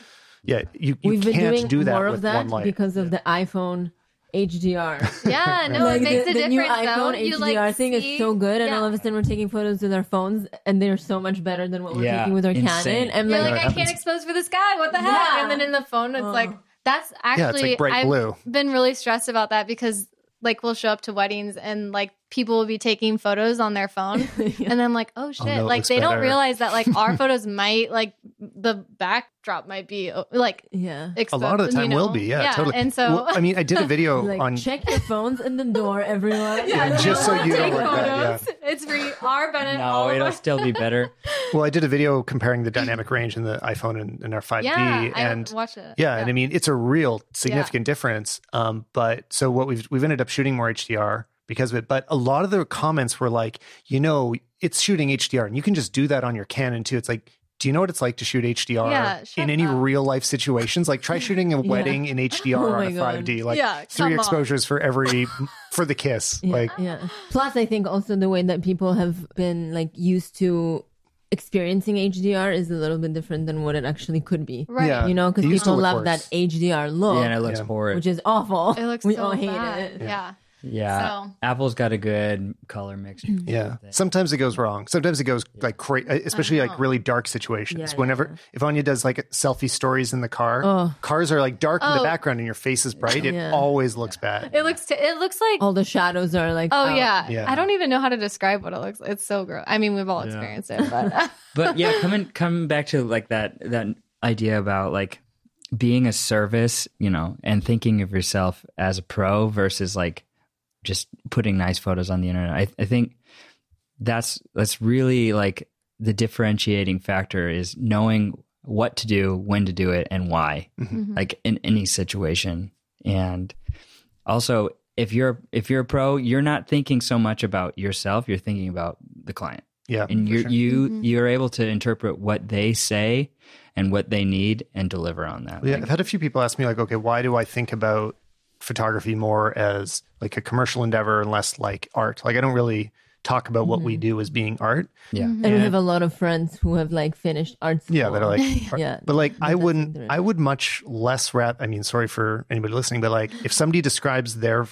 yeah, you, you We've been can't doing do that more with of that one light. because of the iPhone HDR. Yeah, no, like it makes the, a the new difference though. iPhone You, HDR like, thing see- is so good, and yeah. all of a sudden we're taking photos with our phones, and they're so much better than what we're Yeah, taking with our insane. Canon. And You're like, like, I can't expose for this guy. What the heck? Yeah. And then in the phone, it's Oh. like that's actually yeah, it's actually like bright I've blue. been really stressed about that because like we'll show up to weddings and like people will be taking photos on their phone, [LAUGHS] and I'm like, oh shit! no, like they better. don't realize that like our [LAUGHS] photos might like the backdrop might be uh, like yeah, A lot of the time you know? will be, yeah, totally. And so Well, I mean, I did a [LAUGHS] video like on check your phones in the door, everyone. Yeah, just so you don't take look bad, photos. It's for our benefit. no it'll still be better Well, I did a video comparing the dynamic range in the iPhone and, and our 5D, yeah, and I watched it. yeah, and I mean it's a real significant difference. Um, but so what we've we've ended up shooting more HDR because of it. But a lot of the comments were like, you know, it's shooting HDR, and you can just do that on your Canon too. It's like. Do you know what it's like to shoot HDR Yeah, in any up. real life situations? Like try shooting a [LAUGHS] wedding in HDR Oh on a God. 5D. Like Yeah, three come on. exposures for every [LAUGHS] for the kiss. Yeah, Like yeah. Plus, I think also the way that people have been like used to experiencing HDR is a little bit different than what it actually could be. Right. Yeah. You know, because It used to people love worse. that HDR look, yeah and it looks Yeah. horrid which is awful. It looks [LAUGHS] we so all hate bad. it. Yeah. Yeah So- apple's got a good color mix [CLEARS THROAT] Yeah. Sometimes it goes wrong. Sometimes it goes like crazy, especially like oh. really dark situations. Yeah, Whenever yeah. if Ania does like selfie stories in the car, Oh. cars are like dark in the Oh. background and your face is bright. It Yeah. always looks bad. It looks. T- it looks like. All the shadows are like. Oh out. yeah. Yeah. I don't even know how to describe what it looks. like. It's so gross. I mean, we've all experienced it, but [LAUGHS] [LAUGHS] but yeah coming coming back to like that that idea about like being a service you know and thinking of yourself as a pro versus like just putting nice photos on the internet i, I think that's that's really like the differentiating factor is knowing what to do when to do it and why Mm-hmm. like in any situation and also if you're if you're a pro you're not thinking so much about yourself you're thinking about the client Yeah. and for you sure. you Mm-hmm. you're able to interpret what they say and what they need and deliver on that. Yeah, Like, I've had a few people ask me like, okay, why do I think about photography more as like a commercial endeavor and less like art? Like I don't really talk about what we mm-hmm. do as being art. yeah. Mm-hmm. And we have a lot of friends who have like finished art school. Yeah, that are like, [LAUGHS] art- Yeah, but like I wouldn't. I would much less rap. I mean, sorry for anybody listening, but like if somebody describes their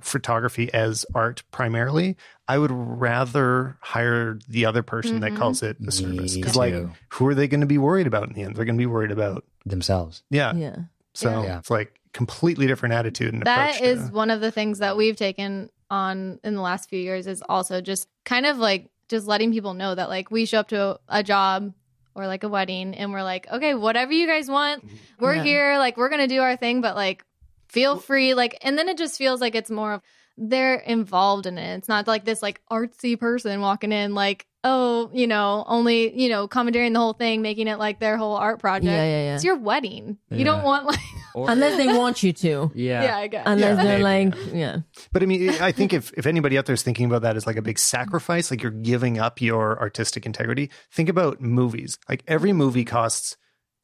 photography as art primarily, I would rather hire the other person that mm-hmm. calls it a service because like who are they going to be worried about in the end? They're going to be worried about Themselves. yeah. yeah. So Yeah. it's like completely different attitude and That approach. is to, one of the things that we've taken on in the last few years is also just kind of like just letting people know that like we show up to a, a job or like a wedding and we're like, okay, whatever you guys want, mm-hmm. we're Yeah. here, like we're gonna do our thing, but like feel free, like and then it just feels like it's more of they're involved in it. It's not like this like artsy person walking in like, oh, you know, only, you know, commandeering the whole thing, making it like their whole art project. Yeah, yeah, yeah. It's your wedding. You don't want like Or, Unless they [LAUGHS] want you to. yeah. Yeah, I guess. Unless Yeah. they're Maybe, like, yeah. But I mean, I think if, if anybody out there is thinking about that as like a big sacrifice, like you're giving up your artistic integrity, think about movies. Like every movie costs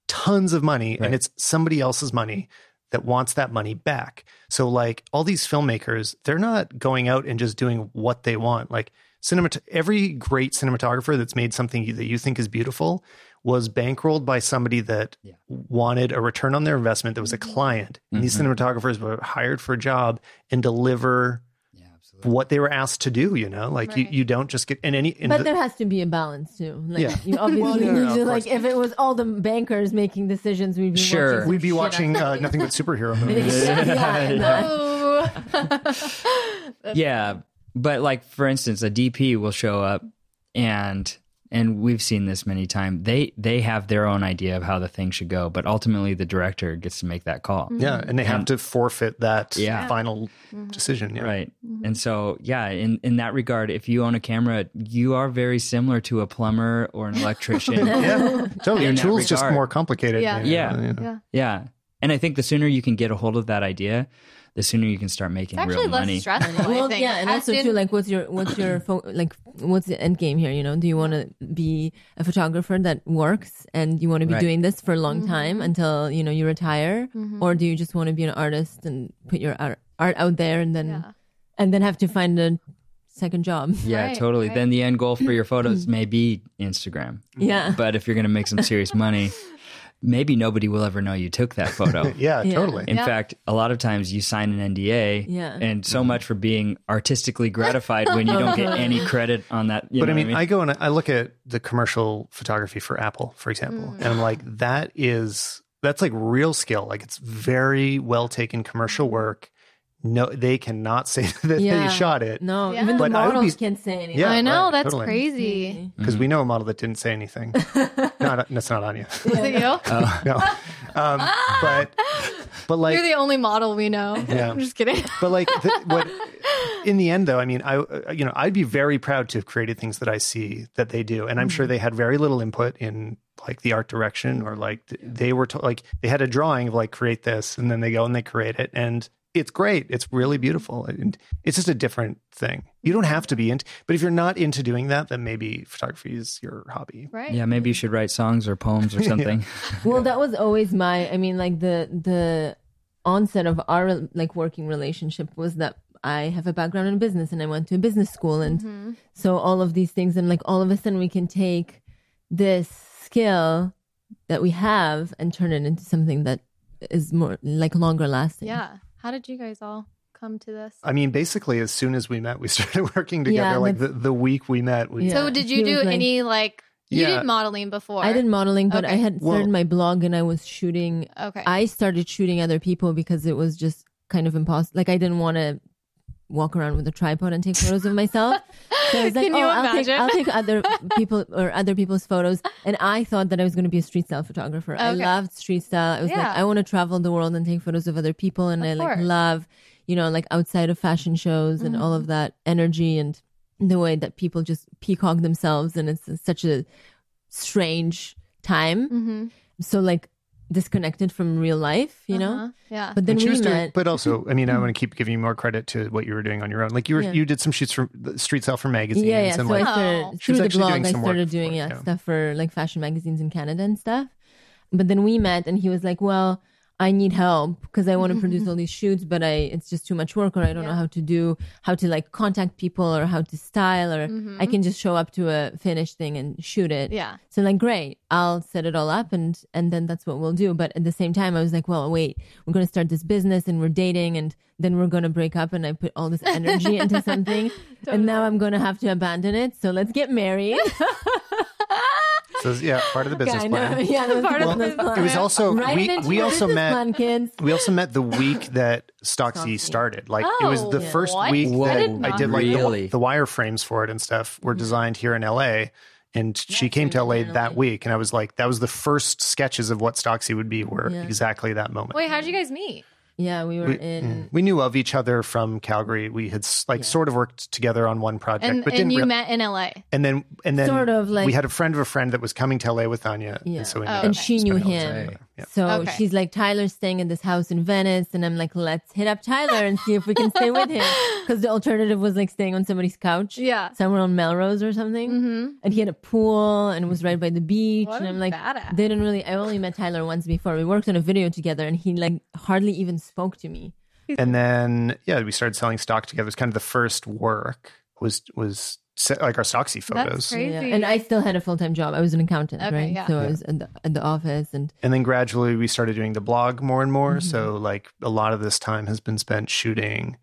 tons of money Right. and it's somebody else's money that wants that money back. So like all these filmmakers, they're not going out and just doing what they want. Like cinemat every great cinematographer that's made something that you think is beautiful was bankrolled by somebody that Yeah. wanted a return on their investment that was a client. And these cinematographers were hired for a job and deliver Yeah, what they were asked to do, you know? Like you, Right. you don't just get in any and But the- there has to be a balance too. Like, Yeah. You [LAUGHS] obviously Well, no, no, need no, to, like, if it was all the bankers making decisions, we'd be Sure. watching we'd be watching uh, nothing but superhero [LAUGHS] movies. yeah, [LAUGHS] yeah but like for instance a dp will show up and and we've seen this many times they they have their own idea of how the thing should go but ultimately the director gets to make that call Yeah, and they have to forfeit that Yeah. final mm-hmm. Mm-hmm. decision. Yeah. right mm-hmm. and so yeah in in that regard if you own a camera you are very similar to a plumber or an electrician [LAUGHS] Yeah, totally. Your In that tool's just more complicated. Yeah. you know, Yeah. you know. yeah. yeah and i think the sooner you can get a hold of that idea the sooner you can start making It's real less money stressful. Well, think. yeah, and I also too, like, what's your what's your [CLEARS THROAT] fo- like what's the end game here? You know, do you want to be a photographer that works and you want to be Right. doing this for a long Mm-hmm. time until you know you retire, or do you just want to be an artist and put your art, art out there and then Yeah. and then have to find a second job? yeah Right, totally right. then the end goal for your photos [CLEARS THROAT] may be instagram Yeah, but if you're going to make some serious money, [LAUGHS] maybe nobody will ever know you took that photo. [LAUGHS] Yeah, Yeah. totally. In Yeah. fact, a lot of times you sign an NDA, Yeah. and so much for being artistically gratified when you don't get [LAUGHS] any credit on that. You but know I what mean, I go and I look at the commercial photography for Apple, for example, mm. and I'm like, that is that's like real skill. Like it's very well taken commercial work. No, they cannot say [LAUGHS] that Yeah. they shot it no, Yeah. even the But I models be- can't say anything. Yeah, I know right, that's totally. crazy. because we know a model that didn't say anything. [LAUGHS] no, that's not on you. Is it you? [LAUGHS] No, um, but but like You're the only model we know. Yeah. I'm just kidding. but like the, what in the end though i mean i uh, you know i'd be very proud to have created things that i see that they do and i'm sure they had very little input in like the art direction or like th- they were to, like they had a drawing of like create this and then they go and they create it and it's great it's really beautiful and it's just a different thing you don't have to be into but if you're not into doing that then maybe photography is your hobby Right? yeah, maybe you should write songs or poems or [LAUGHS] something. [LAUGHS] well that was always my i mean like the the onset of our like working relationship was that i have a background in business and i went to a business school and mm-hmm. so all of these things and like all of a sudden we can take this skill that we have and turn it into something that is more like longer lasting Yeah. How did you guys all come to this? i mean basically as soon as we met we [LAUGHS] started working together Yeah, like the, the week we met we Yeah. so did you He do like- any like you Yeah. did modeling before? i did modeling but i Okay. had Well- started my blog and i was shooting Okay. I started shooting other people because it was just kind of impossible. Like I didn't want to walk around with a tripod and take photos of myself. So I was [LAUGHS] like, Can you oh, I'll take? I'll take other [LAUGHS] people or other people's photos. And I thought that I was going to be a street style photographer. I loved street style. I was Yeah. like, I want to travel the world and take photos of other people. And Of I like course. love, you know, like outside of fashion shows and all of Mm-hmm. that energy and the way that people just peacock themselves. And it's such a strange time. mm-hmm. So like disconnected from real life, you know? Uh-huh. Yeah. But then And she we was doing- met. but also, I mean, I [LAUGHS] want to keep giving you more credit to what you were doing on your own. Like you were, Yeah. you did some shoots for the Street Style for magazines, yeah, yeah. and So I like Oh. started She was through the blog. doing I started for doing it, yeah, yeah. stuff for like fashion magazines in Canada and stuff. But then we met, and he was like, "Well, I need help because I want to produce [LAUGHS] all these shoots, but I it's just too much work, or I don't know how to do how to like contact people or how to style, or I mm-hmm. can just show up to a finished thing and shoot it. Yeah. So like, great, I'll set it all up, and and then that's what we'll do. But at the same time, I was like, well, wait, we're gonna start this business, and we're dating, and then we're gonna break up, and I put all this energy into [LAUGHS] something, and now I'm gonna have to abandon it. So let's get married. [LAUGHS] So yeah, part of the [LAUGHS] business Kind of. plan. Yeah, that was Part the of the business plan. It was also Right we we also met plan, kids. we also met the week [LAUGHS] that Stocksy Stocksy. started. Like it was Oh, the yeah. first What? week Whoa, that I I, did not did like the, Really? the wireframes for it and stuff were mm-hmm. designed here in LA. And she came to LA you that week, and I was like, that was the first sketches of what Stocksy would be were Yeah. exactly that moment. Wait, how'd you guys meet? Yeah, we were we, in. we knew of each other from Calgary. We had s- like sort of worked together on one project, And but and didn't. you real- met in LA. and then and then Sort of, like- we had a friend of a friend that was coming to LA with Ania, Yeah. and so we Oh, and she knew spending all the time him. Together. Yeah. So Okay. she's like, Tyler's staying in this house in Venice. And I'm like, let's hit up Tyler and see if we can stay with him. [LAUGHS] Because the alternative was like staying on somebody's couch. Yeah. Somewhere on Melrose or something. Mm-hmm. And he had a pool and it was right by the beach. What and a I'm like, badass. they didn't really, I only met Tyler once before. We worked on a video together and he like hardly even spoke to me. and then yeah, we started selling stock together. It was kind of the first work was was se- like our Stocksy photos, That's crazy. Yeah. And I still had a full time job. I was an accountant, Okay, right? yeah. So I was in the, at the office and and then gradually we started doing the blog more and more. Mm-hmm. So like a lot of this time has been spent shooting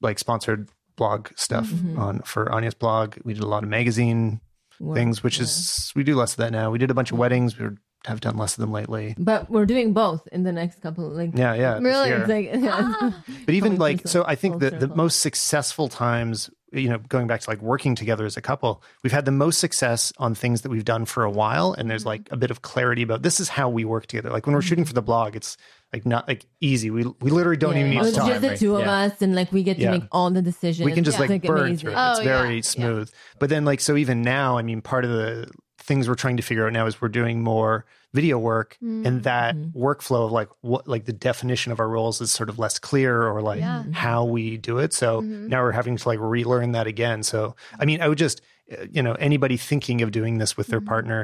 like sponsored blog stuff Mm-hmm. on for Ania's blog. We did a lot of magazine work, things, which yeah. is we do less of that now. We did a bunch of weddings. We have done less of them lately. But we're doing both in the next couple, like, Yeah, yeah. this Really? like, [LAUGHS] yeah. [LAUGHS] but even like so i think that the, the most successful times you know going back to like working together as a couple we've had the most success on things that we've done for a while and there's like mm-hmm. a bit of clarity about this is how we work together like when we're mm-hmm. shooting for the blog it's like not like easy we we literally don't even Yeah, need it's time just the right? two of Yeah. us, and like we get to Yeah. make all the decisions. we can just It's, like, burn amazing. through it Oh, it's yeah, very yeah. smooth but then like so even now i mean part of the things we're trying to figure out now is we're doing more video work and that Mm-hmm. workflow of like what like the definition of our roles is sort of less clear or like Yeah. how we do it so Mm-hmm. now we're having to like relearn that again so i mean i would just uh, you know anybody thinking of doing this with their Mm-hmm. partner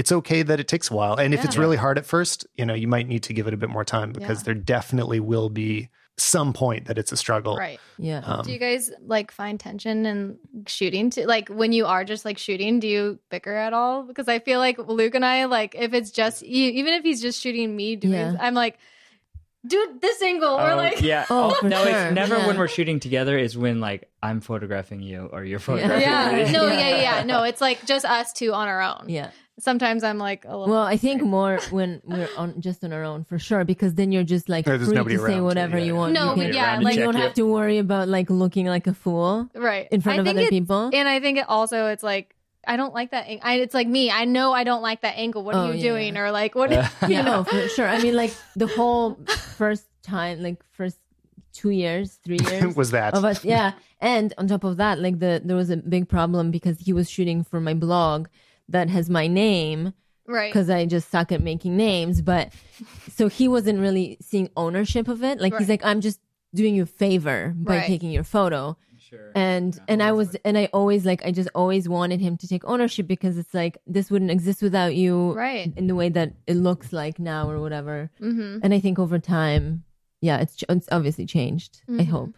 it's okay that it takes a while and if it's really hard at first you know you might need to give it a bit more time because Yeah. there definitely will be some point that it's a struggle Right. Yeah. um, Do you guys like find tension in shooting to like when you are just like shooting, do you bicker at all? Because I feel like Luke and I, like if it's just even if he's just shooting me doing Yeah. I'm like, dude, this angle. Or Oh, like yeah. [LAUGHS] Oh, no, sure. it's never Yeah. when we're shooting together. Is when like I'm photographing you or you're photographing Yeah. me. No, yeah, yeah. No, it's like just us two on our own. Yeah. Sometimes I'm like a little Well, I think more [LAUGHS] when we're on just on our own for sure, because then you're just like Yeah, there's free nobody to say around, whatever yeah, you want. No, you but can- yeah, like you don't you. have to worry about like looking like a fool right in front I of other people. And I think it also it's like I don't like that. ang- I, it's like me. I know I don't like that angle. What are Oh, you yeah. doing? Or like what? [LAUGHS] yeah, no, for sure. I mean, like the whole first time, like first two years, three [LAUGHS] years was that of us, yeah. And on top of that, like the there was a big problem because he was shooting for my blog that has my name right. because I just suck at making names. But so he wasn't really seeing ownership of it. Like he's like, I'm just doing you a favor by Right. taking your photo. Sure. And and I was and I always like I just always wanted him to take ownership because it's like this wouldn't exist without you Right. in the way that it looks like now or whatever. Mm-hmm. And I think over time, yeah, it's it's obviously changed. I Mhm. hope.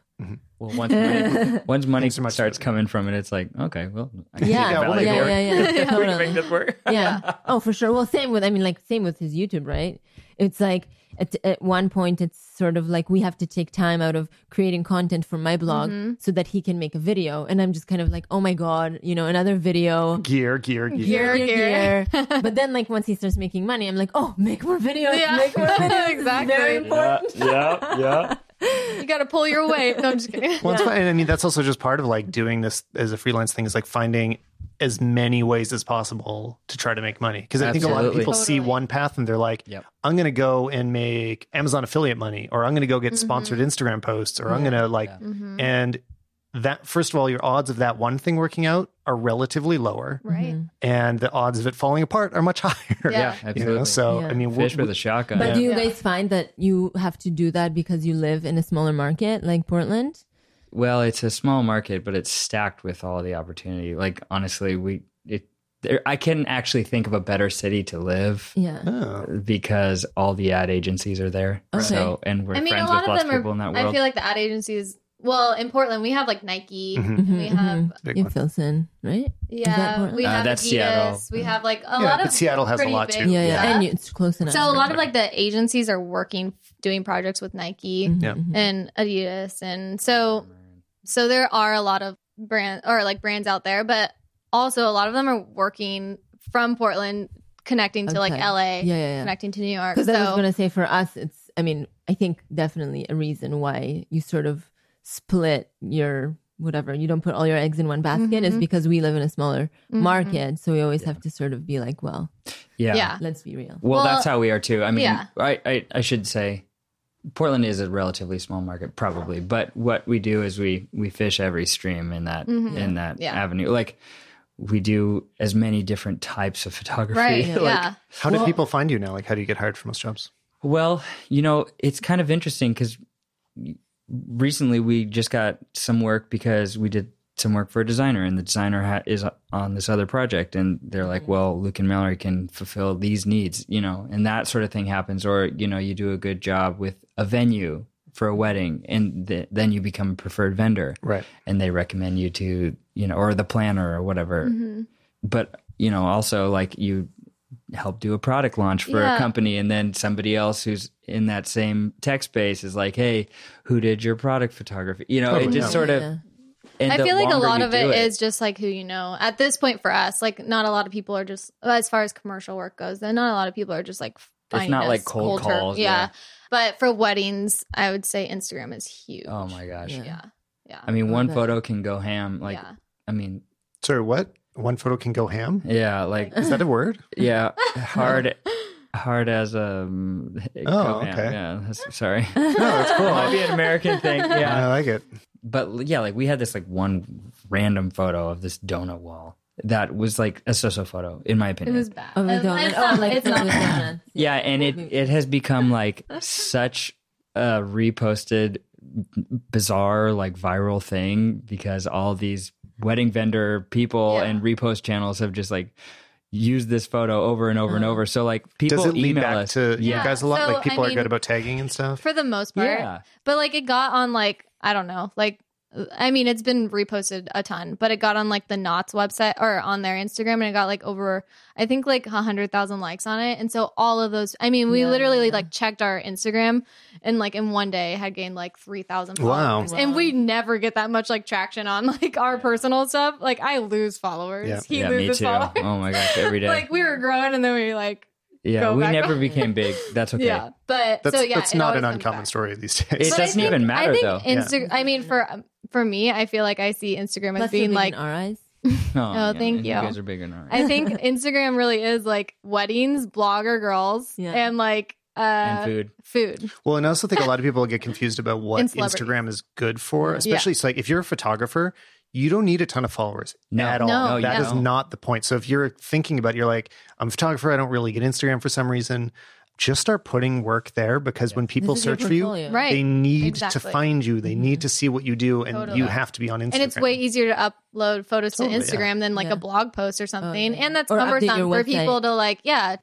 Well, once money, [LAUGHS] once money so much. starts coming from it, it's like okay, well, I can Yeah, see Yeah, we'll value yeah, yeah, yeah, [LAUGHS] we can totally. make this work. yeah. [LAUGHS] Oh, for sure. Well, same with, I mean, like, same with his YouTube, right? It's like at, at one point, it's sort of like we have to take time out of creating content for my blog Mm-hmm. so that he can make a video. And I'm just kind of like, oh my God, you know, another video. gear gear gear Gear, gear. but then, like, once he starts making money, I'm like, oh, make more videos. Yeah. Make more videos. Exactly. Very Yeah. important. yeah, yeah. You got to pull your weight. No, I'm just kidding. Well, it's fine. And I mean, that's also just part of like doing this as a freelance thing is like finding as many ways as possible to try to make money. Because I think a lot of Absolutely. people see one path and they're like, Yep. I'm going to go and make Amazon affiliate money, or I'm going to go get sponsored Instagram posts, or I'm going to like, Mm-hmm. and that, first of all, your odds of that one thing working out are relatively lower, Right. Mm-hmm. and the odds of it falling apart are much [LAUGHS] higher. Yeah. Yeah, You absolutely. know, so Yeah. I mean, Fish we're, with a shotgun. But do you guys find that you have to do that because you live in a smaller market like Portland? Well, it's a small market, but it's stacked with all the opportunity. Like honestly, we it there, I can actually think of a better city to live Yeah. Oh. because all the ad agencies are there. Okay. So, and we're I mean, a friends lot with of lots them of people are. in that world. I world. feel like the ad agencies. Well, in Portland, we have like Nike. Mhm. We have Big You one. Filson, right? yeah. Portland? We Uh, have that's Adidas. Seattle. We have like a Yeah, lot but of. Seattle has a pretty lot big too. Yeah, yeah. stuff. And it's close enough. So a lot of like the agencies are working doing projects with Nike Mhm, Yeah. mhm. and Adidas, and so so there are a lot of brand or like brands out there, but also a lot of them are working from Portland, connecting to like Okay. LA, Yeah, yeah, yeah. connecting to New York. Because I was So going to say for us, it's, I mean, I think definitely a reason why you sort of split your whatever, you don't put all your eggs in one basket is Mhm. because we live in a smaller Mhm. market. So we always have to sort of be like, well, yeah. yeah. let's be real. Well, Well, that's how we are too. I mean, yeah. I, I, I should say Portland is a relatively small market, probably. But what we do is we we fish every stream in that in that Mm-hmm. Yeah. avenue. Like we do as many different types of photography. right, Yeah. [LAUGHS] Like, yeah, How do people find you now? Like, how do you get hired for most jobs? Well, you know, it's kind of interesting because recently we just got some work because we did some work for a designer, and the designer ha- is on this other project, and they're like, "Well, Luke and Mallory can fulfill these needs," you know, and that sort of thing happens. Or you know, you do a good job with a venue for a wedding, and th- then you become a preferred vendor, Right. and they recommend you to you know, or the planner or whatever. Mm-hmm. But you know, also like you help do a product launch for Yeah. a company and then somebody else who's in that same tech space is like hey who did your product photography you know it just sort of Yeah. and I feel like a lot of do it is just like who you know. At this point for us, like not a lot of people are just as far as commercial work goes. Then not a lot of people are just like finding not us like cold tur- calls, Yeah. yeah. but for weddings, I would say Instagram is huge. oh my gosh Yeah. yeah, yeah, i mean Love one that. photo can go ham like yeah. i mean Sorry, what? One photo can go ham? yeah like Is that a word? yeah [LAUGHS] hard hard as a um, Oh, go ham. okay. yeah that's, sorry [LAUGHS] No, that's cool. might be an american thing [LAUGHS] yeah I like it. but yeah, like we had this like one random photo of this donut wall that was like a so-so photo, in my opinion It opinion. was bad. Oh, the donut. It's oh, like it's not with bad. donuts. yeah, and it it has become like such a reposted, bizarre, like viral thing because all these wedding vendor people Yeah. and repost channels have just like used this photo over and over and Uh-huh. over. So like people Does it lead email back us. to you Yeah. guys a lot? So, like people I are good about tagging and stuff? for the most part. yeah. But like it got on like I don't know, like I mean it's been reposted a ton, but it got on like the Knot's website or on their Instagram and it got like over I think like a hundred thousand likes on it. And so all of those I mean we Yeah, literally like checked our Instagram and like in one day had gained like three thousand Wow. followers. And we never get that much like traction on like our personal stuff. Like I lose followers. Yeah. He yeah, loses me too. followers. Oh my gosh, every [LAUGHS] day. like we were growing and then we like yeah, go we never up. became big. That's okay. yeah. But That's, so yeah, that's not an uncommon back. story these It days. But doesn't think- even matter I think though. Insta- I mean, for um, for me, I feel like I see Instagram as Plus, being like. in our eyes. [LAUGHS] Oh, thank You you. guys are bigger than ours. I [LAUGHS] think Instagram really is like weddings, blogger girls, Yeah. and like uh, and food. food. Well, and I also think a lot of people [LAUGHS] get confused about what And celebrities. Instagram is good for, especially so like if you're a photographer, you don't need a ton of followers No. at all. No, That you is don't. not the point. So if you're thinking about, it, you're like, I'm a photographer, I don't really get Instagram for some reason. Just start putting work there because when people This is your search for you. Right. they need Exactly. to find you. They need mm-hmm. to see what you do, and Totally. you have to be on Instagram. And it's way easier to upload photos Totally, to yeah. Instagram than like Yeah. a blog post or something. yeah. And that's Or update cumbersome for people to like, yeah,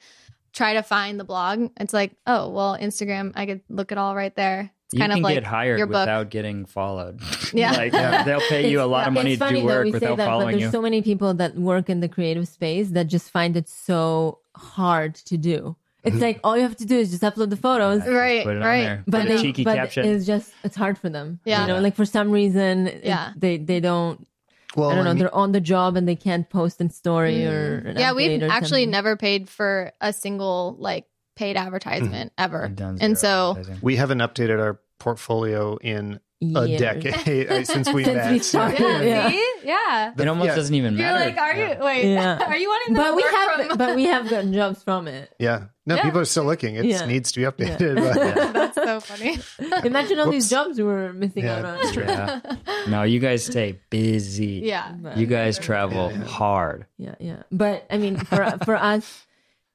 try to find the blog. It's like, oh, well, Instagram, I could look it all right there. It's you kind can of like get hired your book. without getting followed. [LAUGHS] Yeah. [LAUGHS] like Yeah. they'll pay you a lot of money to do work without that, but following there's you. so many people that work in the creative space that just find it so hard to do. It's like all you have to do is just upload the photos. right, Put it on right. there. But Put a they, cheeky but caption. it's just it's hard for them. Yeah. you know, like for some reason, it- Yeah. they they don't. well, I don't know. mean, they're on the job and they can't post in story or an Mm. Yeah, we've or actually something. never paid for a single like paid advertisement ever. I've done And so advertising. we haven't updated our portfolio in a Years. decade uh, since we [LAUGHS] Since met. we started. yeah, Yeah. see? yeah. it almost yeah. doesn't even You're matter. like, are you wait? Yeah. [LAUGHS] Are you wanting? But we work have, from- but we have gotten jobs from it. Yeah. No, Yeah. people are still looking. It Yeah. needs to be updated. [LAUGHS] but- That's so funny. Imagine all these jobs we were missing Yeah, out on. that's yeah. No, you guys stay busy. yeah. You guys travel Yeah, yeah. hard. yeah yeah but i mean for for us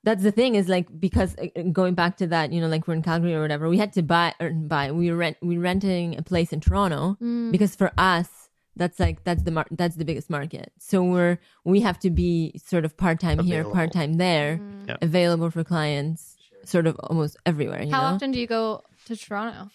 that's the thing is like because uh, going back to that you know like we're in calgary or whatever we had to buy or buy we rent we renting a place in toronto Mm. because for us That's like that's the mar- that's the biggest market. So we're we have to be sort of part time here, part time there, Yeah. available for clients, sort of almost everywhere. You How know? often do you go to Toronto?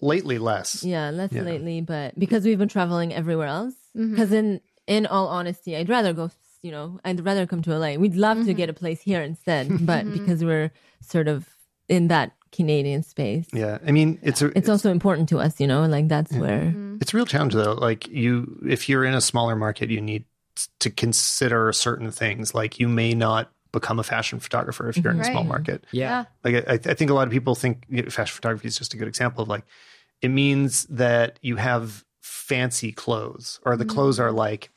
Lately, less. Yeah, less Yeah. lately, but because we've been traveling everywhere else. Mm-hmm. Because in in all honesty, I'd rather go. You know, I'd rather come to LA. We'd love Mm-hmm. to get a place here instead, [LAUGHS] but because we're sort of in that Canadian space, Yeah, I mean, it's a it's also important to us. You know, like that's where. Mm-hmm. it's a real challenge though. Like you, if you're in a smaller market, you need to consider certain things. Like you may not become a fashion photographer if you're in a small market. Yeah. Like I, I think a lot of people think you know, fashion photography is just a good example of like it means that you have fancy clothes or the clothes Mm-hmm. are like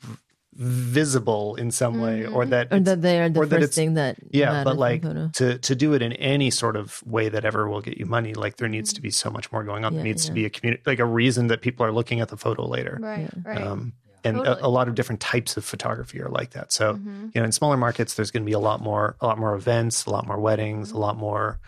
visible in some way or that Or that they are the or that first it's- thing that yeah but like to to do it in any sort of way that ever will get you money like there needs to be so much more going on Yeah, there needs to be a community like a reason that people are looking at the photo later Right, right. um, and Totally. a, a lot of different types of photography are like that. So, Mm-hmm. you know, in smaller markets, there's going to be a lot more, a lot more events, a lot more weddings, Mm-hmm. a lot more,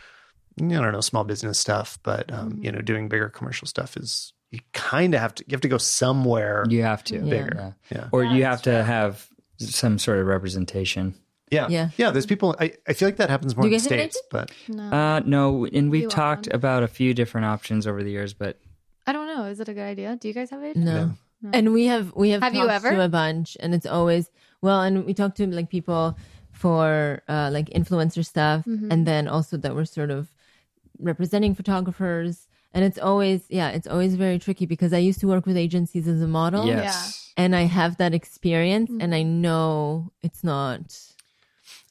I don't know, small business stuff. But um, Mm-hmm. you know, doing bigger commercial stuff is you kind of have to. You have to go somewhere. You have to. Bigger. Yeah. Yeah. Or you have to have some sort of representation. Yeah, Yeah. yeah. There's people. I, I feel like that happens more in the guys have an states, but no, Uh, no, and we've You talked one? about a few different options over the years, but I don't know. Is it a good idea? Do you guys have it? No. And we have we have Have you talked ever? to a bunch and it's always well and we talk to like people for uh like influencer stuff Mm-hmm. and then also that we're sort of representing photographers and it's always yeah it's always very tricky because I used to work with agencies as a model yes. and I have that experience Mm-hmm. and I know it's not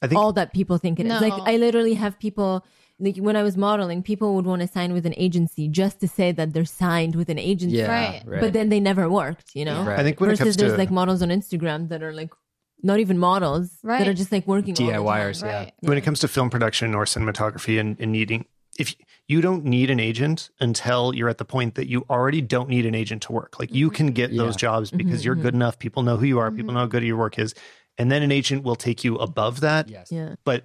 I think all that people think it is. No. Like I literally have people like when I was modeling, people would want to sign with an agency just to say that they're signed with an agency. Yeah. Right. Right. But then they never worked, you know? Right. I think when it Versus comes there's to like models on Instagram that are like not even models that are just like working all the time. DIYers, yeah. Right. when it comes to film production or cinematography and, and needing if you don't need an agent until you're at the point that you already don't need an agent to work like you mm-hmm. can get those jobs mm-hmm, because you're mm-hmm. good enough people know who you are people know how good your work is and then an agent will take you above that Yes. Yeah. but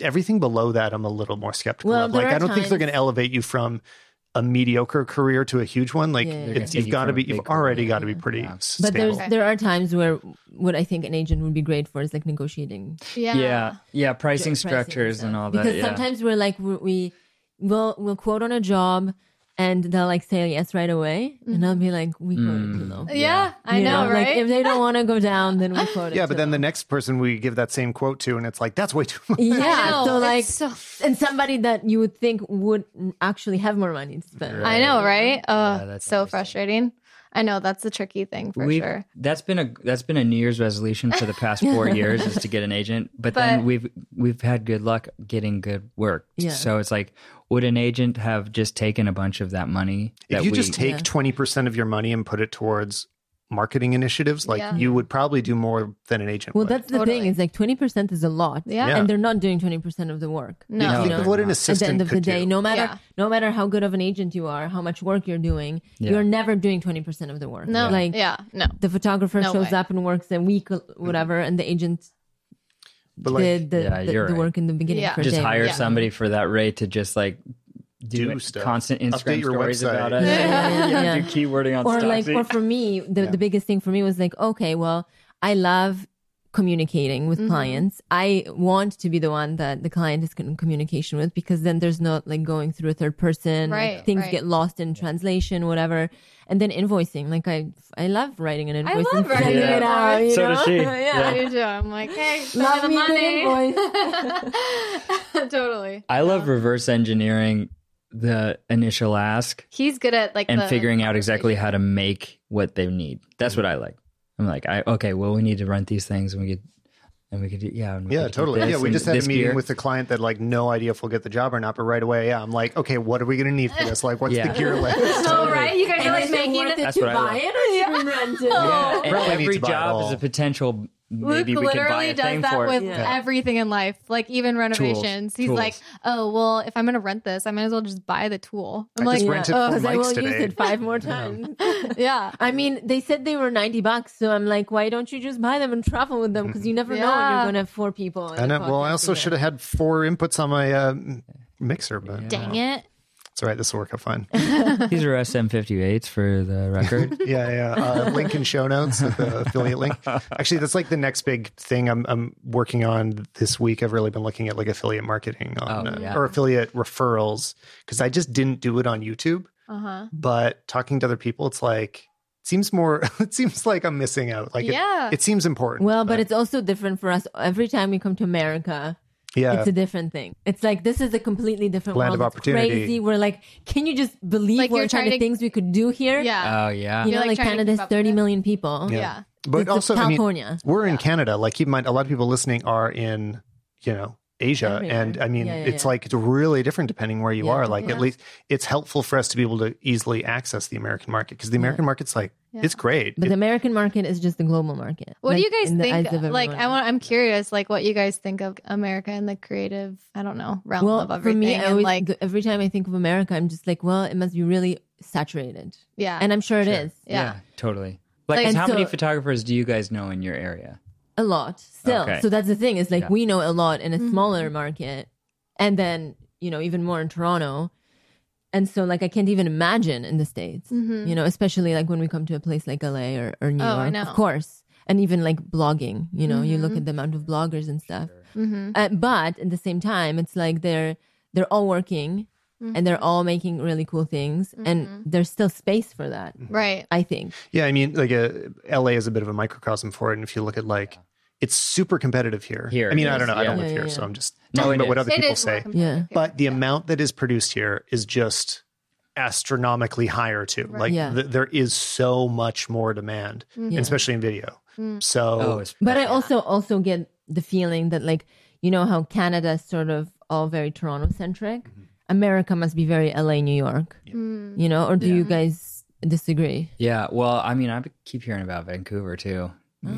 everything below that i'm a little more skeptical Well, of like i don't think they're going to elevate you from a mediocre career to a huge one like Yeah, yeah, it's, you've got to be you've already got to be pretty Yeah. But there's there are times where what I think an agent would be great for is like negotiating Yeah. Yeah. Yeah. Pricing pricing structures and stuff. all that. Because yeah. sometimes we're like we we will we'll quote on a job and they'll like say yes right away and I'll be like we quoted mm. too low. Yeah, I You know, Like right? if they don't want to go down, then we [LAUGHS] quote it. yeah but too then the low. next person we give that same quote to and it's like that's way too much yeah, know, so it's like so- and somebody that you would think would actually have more money to spend. I know, right? Oh, that's so frustrating. I know that's the tricky thing for We've- sure. That's been a that's been a New Year's resolution for the past four [LAUGHS] years is to get an agent. But, But- then we've we've had good luck getting good work. Yeah. So it's like, would an agent have just taken a bunch of that money? If that you we, just take Yeah. twenty percent of your money and put it towards marketing initiatives, like Yeah. you would probably do more than an agent Well, would. that's the Totally. thing. Is like twenty percent is a lot. Yeah. Yeah. and they're not doing twenty percent of the work. No. No, think they're what an not. At the end of the day, do. no matter Yeah. no matter how good of an agent you are, how much work you're doing, Yeah. you're never doing twenty percent of the work. No, like yeah, no. the photographer No shows way. up and works a week, or whatever, and the agent but like, did the, Yeah, the, the right. work in the beginning. Yeah. for just day. hire Yeah. somebody for that rate to just like do, Do stuff. constant Instagram your stories website. about us. Yeah, yeah, yeah, yeah. do [LAUGHS] keywording on or like or for me the, Yeah. the biggest thing for me was like okay well i love communicating with Mm-hmm. clients i want to be the one that the client is in communication with because then there's not like going through a third person like, Right, things right. get lost in translation whatever and then invoicing like i i love writing an invoice I love and writing sending an it out you So know? does she. [LAUGHS] yeah. I do too. I'm like, hey, send love me me the good money. invoice [LAUGHS] totally. I love reverse engineering the initial ask He's good at like and the figuring out exactly how to make what they need. That's what I like. I'm like, I okay, well, we need to rent these things, and we could, and we could, do, yeah, and we yeah, could get totally. this Yeah, we and just had a this meeting gear. with the client that like no idea if we'll get the job or not, but right away, yeah, I'm like, okay, what are we going to need for this? Like, what's Yeah. the gear [LAUGHS] list? [LAUGHS] Oh, right? You guys are like Is it making it. it That's to what I buy love. it or should we rent it [LAUGHS] Yeah, and Probably need every to buy it job all. is a potential. Luke Maybe we can buy literally a does thing that with. Yeah. everything in life, like even renovations. He's Tools. like, "Oh, well, if I'm going to rent this, I might as well just buy the tool." I'm I like, just "Oh, rented for because I Mike's will use it five more [LAUGHS] times [LAUGHS] [LAUGHS] "Yeah, I mean, they said they were 90 bucks. So I'm like, why don't you just buy them and travel with them? Because you never know when you're going to have four people. And a well, I also should have had four inputs on my uh, mixer, but dang it." It's all right. This will work out fine. [LAUGHS] These are SM58s for the record. [LAUGHS] yeah, yeah. Uh, [LAUGHS] link in show notes with the affiliate link. Actually, that's like the next big thing I'm, I'm working on this week. I've really been looking at like affiliate marketing on, Oh, uh, or affiliate referrals because I just didn't do it on YouTube. Uh huh. But talking to other people, it's like it seems more. It seems like I'm missing out. Like Yeah. it, seems important. Well, but it's also different for us. Every time we come to America, yeah, it's a different thing. It's like this is a completely different Land world. of It's opportunity. Crazy. We're like, can you just believe Like, what you're kind trying of to- things we could do here? Yeah. Oh yeah. You know, You're, like, like, trying Canada's keep up with 30 it. million people. yeah. but It's also I mean, California. we're in Canada. Like keep in mind, a lot of people listening are in you know Asia, Everywhere. and I mean, Yeah, yeah, it's yeah. like it's really different depending where you Yeah. are. Like Yeah. at least it's helpful for us to be able to easily access the American market because the American market's like Yeah. it's great. But It- the American market is just the global market. What do you guys in the eyes think? Like, I want. I'm curious. Like, what you guys think of America and the creative? I don't know realm Well, of for everything. me, I and always, like, every time I think of America, I'm just like, well, it must be really saturated. yeah, And I'm sure it is. yeah. totally. Like, Like, how so- many photographers do you guys know in your area? A lot still. Okay. So that's the thing is like Yeah. we know a lot in a Mm-hmm. smaller market and then, you know, even more in Toronto. And so like I can't even imagine in the States, you know, especially like when we come to a place like LA or, or New Mm-hmm. Oh, I York, know. of course. And even like blogging, you know, you look Mm-hmm. at the amount of bloggers and stuff. Uh, but at the same time, it's like they're they're all working Mm-hmm. and they're all making really cool things, and there's still space for that. right. I think. yeah, I mean, like uh LA is a bit of a microcosm for it. And if you look at like, it's super competitive here. Here I mean, I don't is, know. I don't live Yeah, here, yeah, so. I'm just No, talking it about what is. other It people say. competitive here. But the amount that is produced here is just astronomically higher too. Like Yeah. th- there is so much more demand, Yeah. especially in video. Mm. So Oh, But I also also get the feeling that like you know how Canada is sort of all very Toronto centric. Mm-hmm. America must be very LA, New York. Mm. You know, or do you guys disagree? Yeah, well, I mean, I keep hearing about Vancouver too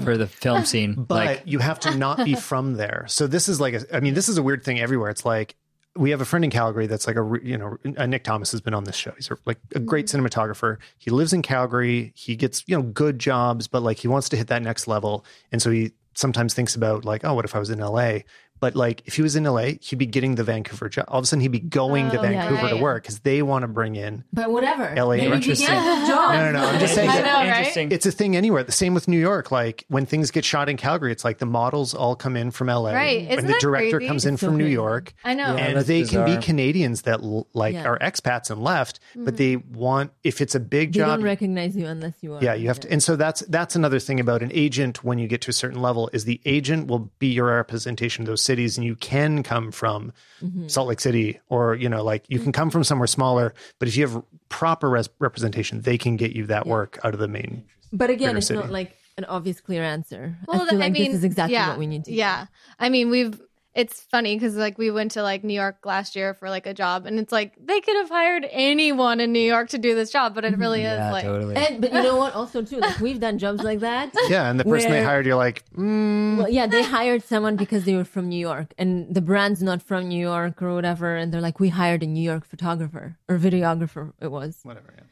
for the film [LAUGHS] scene. but like, you have to not be [LAUGHS] from there. So this is like, a, I mean, this is a weird thing everywhere. It's like we have a friend in Calgary that's like a, you know, uh, Nick Thomas has been on this show. He's like a great cinematographer. He lives in Calgary. He gets you know good jobs, but like he wants to hit that next level, and so he sometimes thinks about like, oh, what if I was in LA? But like if he was in LA, he'd be getting the Vancouver job. All of a sudden, he'd be going to Oh, yeah, Vancouver yeah, to yeah. work because they want to bring in. But whatever. LA Maybe you interesting. get a job. No, no, no. I'm just saying I that know, right? it's a thing anywhere. The same with New York. Like when things get shot in Calgary, it's like the models all come in from LA, Right. Isn't and the that director crazy? comes in It's so from New. York, I know. Yeah. and that's they can be Canadians that like Yeah. are expats and left, but mm-hmm. they want if it's a big They job. don't recognize you unless you are. yeah, you have to, and so that's that's another thing about an agent. When you get to a certain level, is the agent will be your representation of those cities, and you can come from Mm-hmm. Salt Lake City, or you know, like you can come from somewhere smaller, but if you have proper res- representation, they can get you that work out of the main. But again, bigger it's not like an obvious clear answer. Well, I feel I like mean, this is exactly yeah, what we need to. do. Yeah. I mean, we've, it's funny because like we went to like New York last year for like a job and it's like they could have hired anyone in New York to do this job, but it [LAUGHS] really is like, totally. And but you know what? Also, too, like [LAUGHS] we've done jobs like that. Yeah, and the person they hired, you're like, mm, Well, yeah, they hired someone because they were from New York, and the brand's not from New York or whatever, and they're like, we hired a New York photographer or videographer. It was. whatever. Yeah.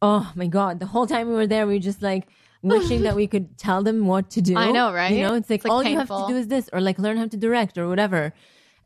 Oh my god! The whole time we were there, we were just like wishing that we [LAUGHS] could tell them what to do. I know, right? You know, it's like, It's, like, all you have to do is this, or like learn how to direct or whatever.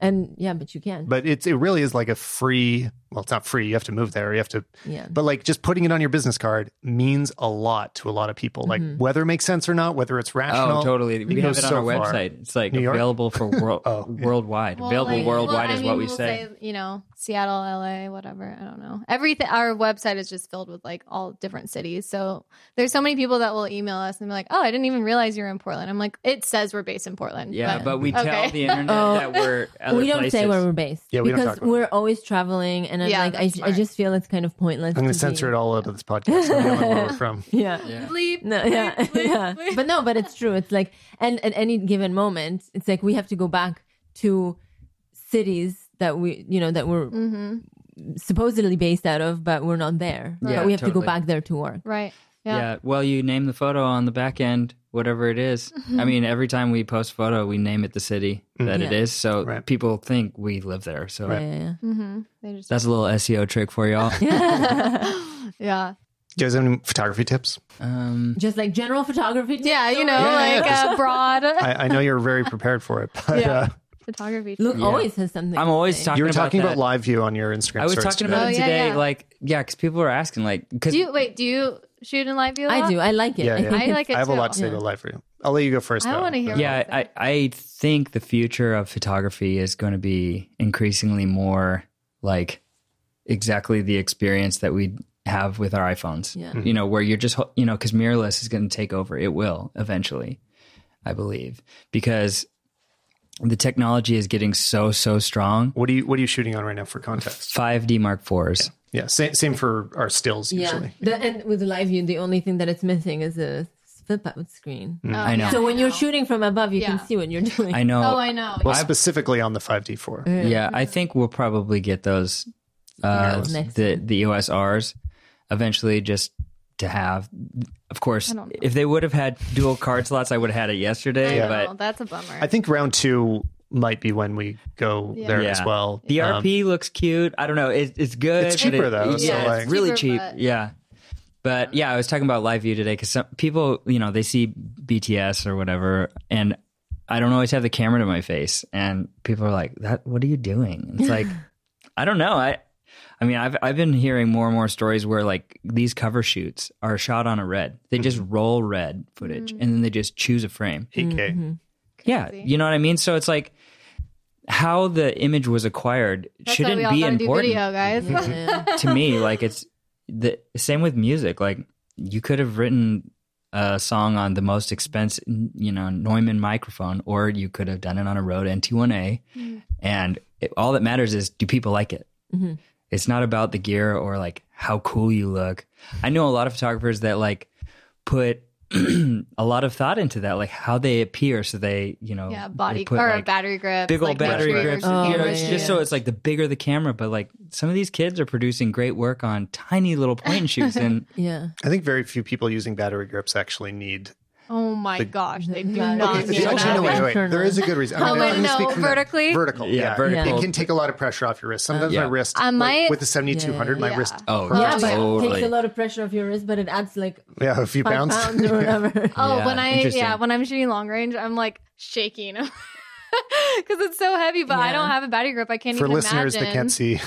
And yeah, but you can. but it's it really is like a free well it's not free you have to move there you have to Yeah. but like just putting it on your business card means a lot to a lot of people like Mm-hmm. whether it makes sense or not whether it's rational Oh, totally. We have it on so our far. website. It's like available for world, [LAUGHS] Oh, yeah. worldwide. Well, available like- worldwide well, I is mean, what we we'll say. You know, Seattle, LA, whatever. I don't know. Everything. Our website is just filled with like all different cities. So there's so many people that will email us and be like, "Oh, I didn't even realize you were in Portland." I'm like, it says we're based in Portland. Yeah, but, we tell the internet Oh, [LAUGHS] that we're other we don't places. say where we're based Yeah, we don't because talk about we're always traveling, and I'm Yeah, like, I, that's I just feel it's kind of pointless. i'm going to to censor be- it all out of this podcast [LAUGHS] so don't know where we're from [LAUGHS] Yeah. Yeah. Bleep. No, yeah, bleep, bleep, yeah. bleep. But no, but it's true. It's like, and at any given moment, it's like we have to go back to cities that we, you know, that we're Mm-hmm. supposedly based out of, but we're not there. Yeah, but we have to go back there to work. Right. Yeah. Yeah. Well, you name the photo on the back end, whatever it is. I mean, every time we post photo, we name it the city that it Yeah. is. So Right. people think we live there. So Yeah, yeah, Mm-hmm. Just. that's a little SEO trick for y'all. [LAUGHS] yeah. [LAUGHS] yeah. do you guys have any photography tips um, Just like general photography. tips Yeah. You know, Yeah, yeah, like yeah. uh, broad. [LAUGHS] I, I know you're very prepared for it but Yeah. uh, photography. Luke Yeah. always has something. I'm always talking You were about talking that. about live view on your Instagram. I was talking today. about Oh, it yeah, today. yeah. Like, yeah, because people were asking, like, because Do you wait? Do you shoot in live view? a I lot? do. I like it. Yeah, I, yeah. think I like it I have a lot to say about live view. I'll let you go first. I wanna hear yeah, I, I think the future of photography is going to be increasingly more like exactly the experience that we have with our iPhones. Yeah. Mm-hmm. You know, where you're just, you know, because mirrorless is going to take over. It will eventually, I believe, because the technology is getting so, so strong. What are you What are you shooting on right now for context? 5D Mark fours. Yeah, same same for our stills Yeah. usually. The, and with the live view, the only thing that it's missing is a flip out screen. Oh, I know. So when you're shooting from above, you Yeah. can see what you're doing. I know. Oh, I know. Well, specifically on the 5D4. Yeah, I think we'll probably get those uh, the the EOS R's eventually just to have. Of course, I don't know. if they would have had dual card slots, I would have had it yesterday. I But know, that's a bummer. I think round two might be when we go Yeah. there Yeah. as well. the Um, RP looks cute. I don't know. It, it's good. It's cheaper, it- though, Yeah, so, it's really Cheaper, cheap. but- Yeah. But yeah, I was talking about live view today because some people, you know, they see BTS or whatever, and I don't always have the camera to my face, and people are like, "That, what are you doing?" It's like, [LAUGHS] I don't know. I, I mean, I've I've been hearing more and more stories where like these cover shoots are shot on a red. They just Mm-hmm. roll red footage, and then they just choose a frame. 8K. Mm-hmm. Yeah, you know what I mean. So it's like how the image was acquired That's why shouldn't all be gotta do important video, guys. [LAUGHS] To me like it's the same with music like you could have written a song on the most expensive you know neumann microphone or you could have done it on a rode nt1a mm. and it, all that matters is do people like it mm-hmm. It's not about the gear or like how cool you look i know a lot of photographers that like put [CLEARS THROAT] a lot of thought into that like how they appear so they you know yeah, body put, or like, battery grip. big old like, battery sure grips. your Oh, you know, camera's it's yeah, just yeah. so it's like the bigger the camera, but like some of these kids are producing great work on tiny little point [LAUGHS] and shoots, [LAUGHS] and yeah. I think very few people using battery grips actually need. Oh my gosh, they do Okay, not Okay, need so- actually, no, wait, wait, wait. There is a good reason. Oh, I'm wait, gonna no, speak from the- vertically? Vertical. Yeah, Yeah, vertical. It can take a lot of pressure off your wrist. Sometimes Yeah. my wrist, I like, with the 7200, my wrist. oh hurts. Yeah, but it totally. takes a lot of pressure off your wrist, but it adds like Yeah, a few five pounds. pounds or [LAUGHS] whatever. Oh, Yeah, when I yeah, when I'm shooting long range, I'm like shaking [LAUGHS] because it's so heavy. But I don't have a battery grip. I can't For even listeners imagine. that can't see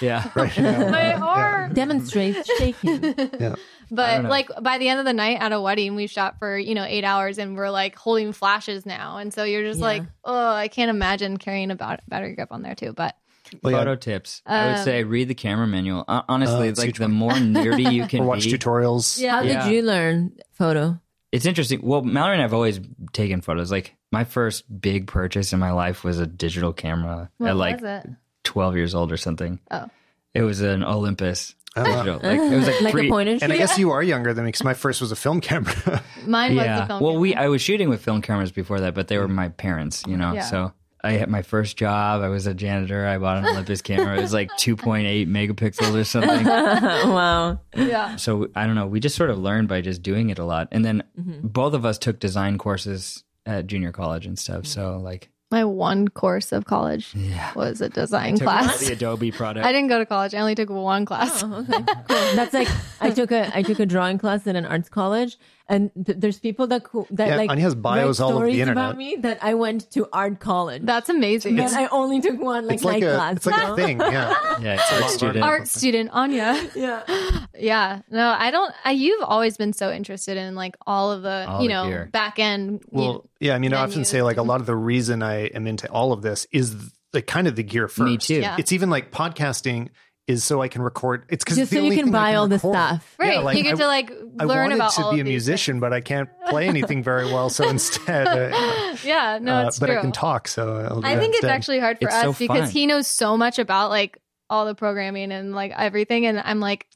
[LAUGHS] yeah, right now. my uh, arm. Demonstrates shaking. Yeah. But like by the end of the night at a wedding, we shot for you know eight hours, and we're like holding flashes now, and so you're just Yeah. like, oh, I can't imagine carrying a battery grip on there too. But Well, yeah. photo tips. I would Um, say read the camera manual. Hon- Honestly, Uh, it's like the more nerdy you [LAUGHS] can Or watch be, tutorials. yeah, How Yeah. did you learn photo? it's interesting. Well, Mallory and I've always taken photos. Like my first big purchase in my life was a digital camera what at like was it? 12 years old or something. Oh. It was an Olympus Oh, wow. digital. Like, it was like, [LAUGHS] Like pre- a point and And I guess you are younger than me because my first was a film camera. [LAUGHS] Mine was the yeah. film. Well, we. I was shooting with film cameras before that, but they were my parents, you know. Yeah. So I had my first job. I was a janitor. I bought an Olympus camera. It was like [LAUGHS] 2.8 megapixels or something. wow. yeah. So I don't know. We just sort of learned by just doing it a lot. And then mm-hmm. both of us took design courses at junior college and stuff. Mm-hmm. So like My one course of college Yeah. was a design took class. the Adobe product. I didn't go to college. I only took one class. Oh, okay. Cool. That's like I took a I took a drawing class at an arts college, and th- there's people that co- that Yeah, like Ania has bios all over the stories internet. about me that I went to art college. That's amazing. and I only took one like it's like night a class. it's like you a [LAUGHS] thing. Yeah. [LAUGHS] yeah, it's art student. Art student Ania. [LAUGHS] Yeah. Yeah. No, I don't. I, you've always been so interested in like all of the, All you know, gear. back end. you Well, yeah. I mean, I often say like a lot of the reason I am into all of this is like kind of the gear first. Me too. Yeah. It's even like podcasting is so I can record. It's because Just so you can buy all the stuff. right. Yeah, like, you get I- to like I learn wanted about to all be a of these musician, but I can't play anything very well. So [LAUGHS] instead, uh. Yeah. No, uh, it's but true. I can talk. So I'll I that think it's actually hard for It's us so because he knows so much about like all the programming and like everything, and I'm like.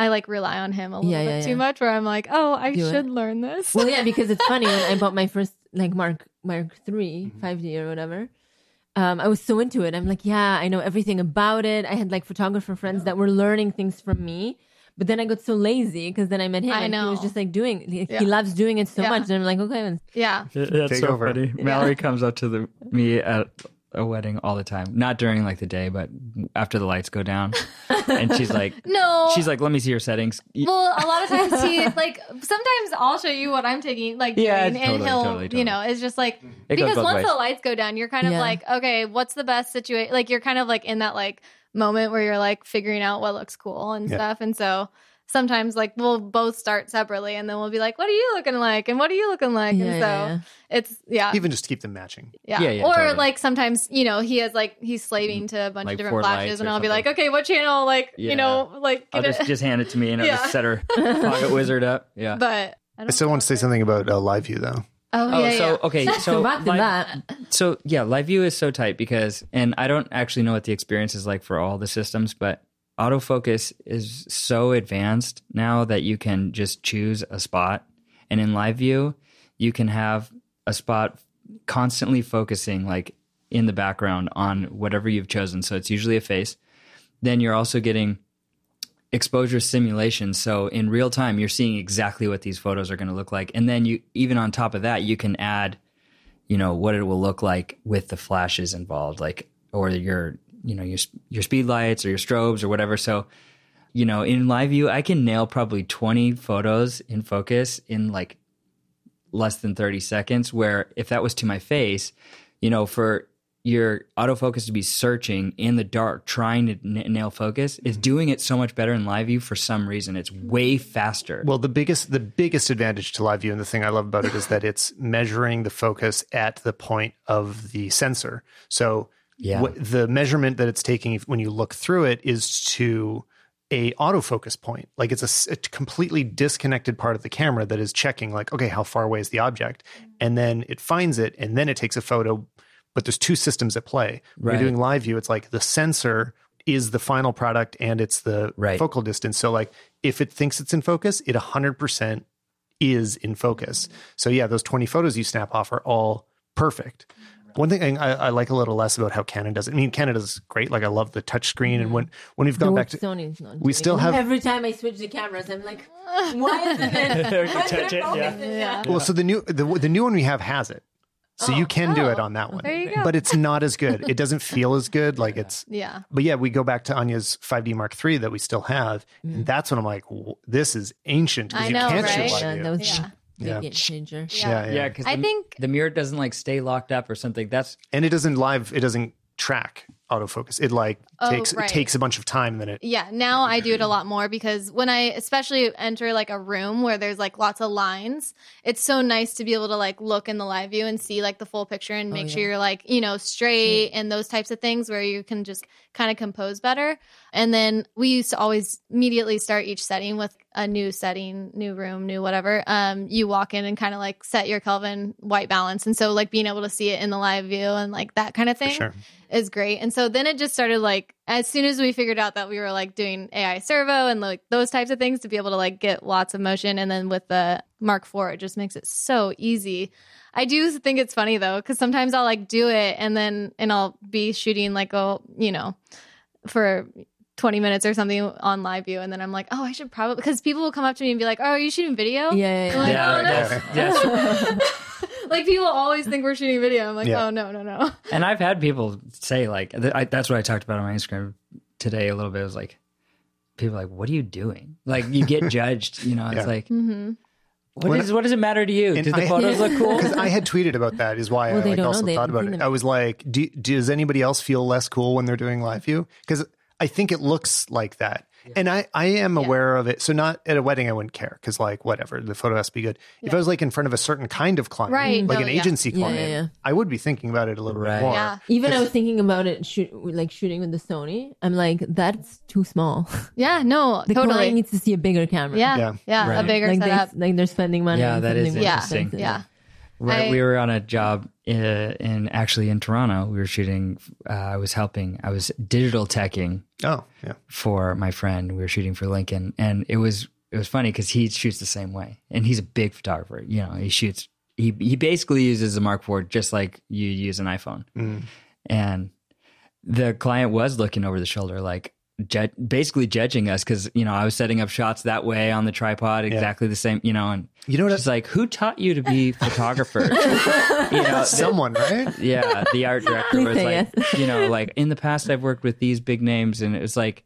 I like rely on him a little Yeah, bit yeah, too yeah. much where I'm like, oh, I Do it. should learn this. Well, yeah, because it's funny when I [LAUGHS] bought my first like Mark Mark 3 5D or whatever. Um, I was so into it. I'm like, yeah, I know everything about it. I had like photographer friends that were learning things from me. But then I got so lazy because then I met him I and he was just like doing. He, Yeah. he loves doing it so Yeah. much, and I'm like, okay, then yeah. That's Take so over. funny. Mallory comes up to the me at a wedding all the time. Not during like the day, but after the lights go down. and she's like, [LAUGHS] No. she's like, let me see your settings. well, a lot of times he like sometimes I'll show you what I'm taking like Yeah, doing, totally, and he'll totally, totally. you know it's just like It because once ways. the lights go down, you're kind of Yeah. like okay, what's the best situation? Like you're kind of like in that like moment where you're like figuring out what looks cool and Yeah. stuff, and so. Sometimes, like we'll both start separately, and then we'll be like, "What are you looking like?" and "What are you looking like?" Yeah, and so yeah, yeah. it's yeah, Even just to keep them matching. yeah. Yeah, yeah, or totally. like sometimes, you know, he has like he's slaving to a bunch Like of different flashes, and I'll be like, okay, what channel? Like, Yeah. you know, like I'll just, just hand it to me and I'll Yeah. just set her [LAUGHS] PocketWizard up. Yeah. but I, I don't still want to say something about uh, live view though. Oh, Oh, yeah, so yeah. okay, [LAUGHS] so So back live- that. So yeah, live view is so tight because, and I don't actually know what the experience is like for all the systems, but autofocus is so advanced now that you can just choose a spot, and in live view, you can have a spot constantly focusing like in the background on whatever you've chosen. So it's usually a face. Then you're also getting exposure simulation. So in real time, you're seeing exactly what these photos are going to look like. And then you, even on top of that, you can add, you know, what it will look like with the flashes involved, like, or your, you know, your, your speed lights or your strobes or whatever. So, you know, in live view, I can nail probably 20 photos in focus in like less than 30 seconds. Where if that was to my face, you know, for your autofocus to be searching in the dark, trying to n- nail focus, is mm-hmm. doing it so much better in live view for some reason. It's way faster. Well, the biggest the biggest advantage to live view, and the thing I love about it is that it's measuring the focus at the point of the sensor. So Yeah. what, the measurement that it's taking when you look through it is to a autofocus point. Like it's a completely disconnected part of the camera that is checking, like, okay, how far away is the object, mm. and then it finds it, and then it takes a photo. But there's two systems at play. When Right. you're doing live view, it's like the sensor is the final product and it's the Right. focal distance. So like if it thinks it's in focus, it 100% is in focus. Mm. So yeah, those 20 photos you snap off are all perfect. Mm. One thing I, I like a little less about how Canon does it. I mean, Canada's great. Like I love the touch screen, and when when we've gone No, back to Sony's not. we doing still it. have- every time I switch the cameras, I'm like, [LAUGHS] why isn't it? [LAUGHS] Why touch it it, yeah. Yeah. well, so the new the the new one we have has it, so you oh. can do it Oh, on that one. there you go. But it's not as good. It doesn't feel as good. Like it's yeah. But yeah, we go back to Ania's 5D Mark III that we still have, and mm. that's when I'm like, this is ancient because I you know, can't right? shoot live Yeah, view. that was Yeah. a big Yeah. game changer. Yeah. yeah, yeah. yeah, because I the, think- the mirror doesn't like stay locked up or something. That's and it doesn't live. It doesn't track autofocus. It like Oh, takes right. it takes a bunch of time, and then it Yeah, now I do it a lot more because when I especially enter like a room where there's like lots of lines, it's so nice to be able to like look in the live view and see like the full picture and make sure yeah. you're like, you know, straight and those types of things where you can just kind of compose better. And then we used to always immediately start each setting with a new setting, new room, new whatever. Um, you walk in and kind of like set your Kelvin white balance. And so like being able to see it in the live view and like that kind of thing sure. is great. And so then it just started like as soon as we figured out that we were like doing AI servo and like those types of things to be able to like get lots of motion and then with the Mark IV it just makes it so easy. I do think it's funny though cuz sometimes I'll like do it and then and I'll be shooting like a, you know, for 20 minutes or something on live view and then I'm like, "Oh, I should probably because people will come up to me and be like, "Oh, are you shooting video?" Yeah, yeah, Like, yeah. oh, no. that's, that's [LAUGHS] like people always think we're shooting video. I'm like, Yeah. "Oh, no, no, no." [LAUGHS] And I've had people say like th- I, that's what I talked about on my Instagram today a little bit. It was like people are like, "What are you doing?" Like you get [LAUGHS] judged. You know, it's Yeah. like, Mhm. what When is what does it matter to you? And Do the I- photos look [LAUGHS] cool? Because I had tweeted about that is why Well, I like also They thought about it. them. I was like, do, does anybody else feel less cool when they're doing live view? Because I think it looks like that. And I, I am aware of it. So not at a wedding, I wouldn't care because like whatever, the photo has to be good. If I was like in front of a certain kind of client, Right, like no, an yeah. agency Yeah, yeah, client, yeah. I would be thinking about it a little Right. bit more. Yeah. Even I was thinking about it, shoot, like shooting with the Sony. I'm like, that's too small. [LAUGHS] Yeah, no, [LAUGHS] The totally. client needs to see a bigger camera. Yeah, Yeah. yeah, a bigger like setup. they like they're spending money. Yeah, that is something more Yeah, interesting. yeah. Right, I- we were on a job in, in actually in Toronto. We were shooting. Uh, I was helping. I was digital teching Oh, yeah. for my friend. We were shooting for Lincoln, and it was it was funny because he shoots the same way, and he's a big photographer. You know, he shoots. He he basically uses a Mark IV just like you use an iPhone, Mm. and the client was looking over the shoulder, like, ju- basically judging us because you know I was setting up shots that way on the tripod exactly the same. You know, and You know what? she's like, "Who taught you to be [LAUGHS] photographer?" [LAUGHS] you know, Someone, right? yeah, the art director was like, you know, [LAUGHS] like in the past I've worked with these big names, and it was like,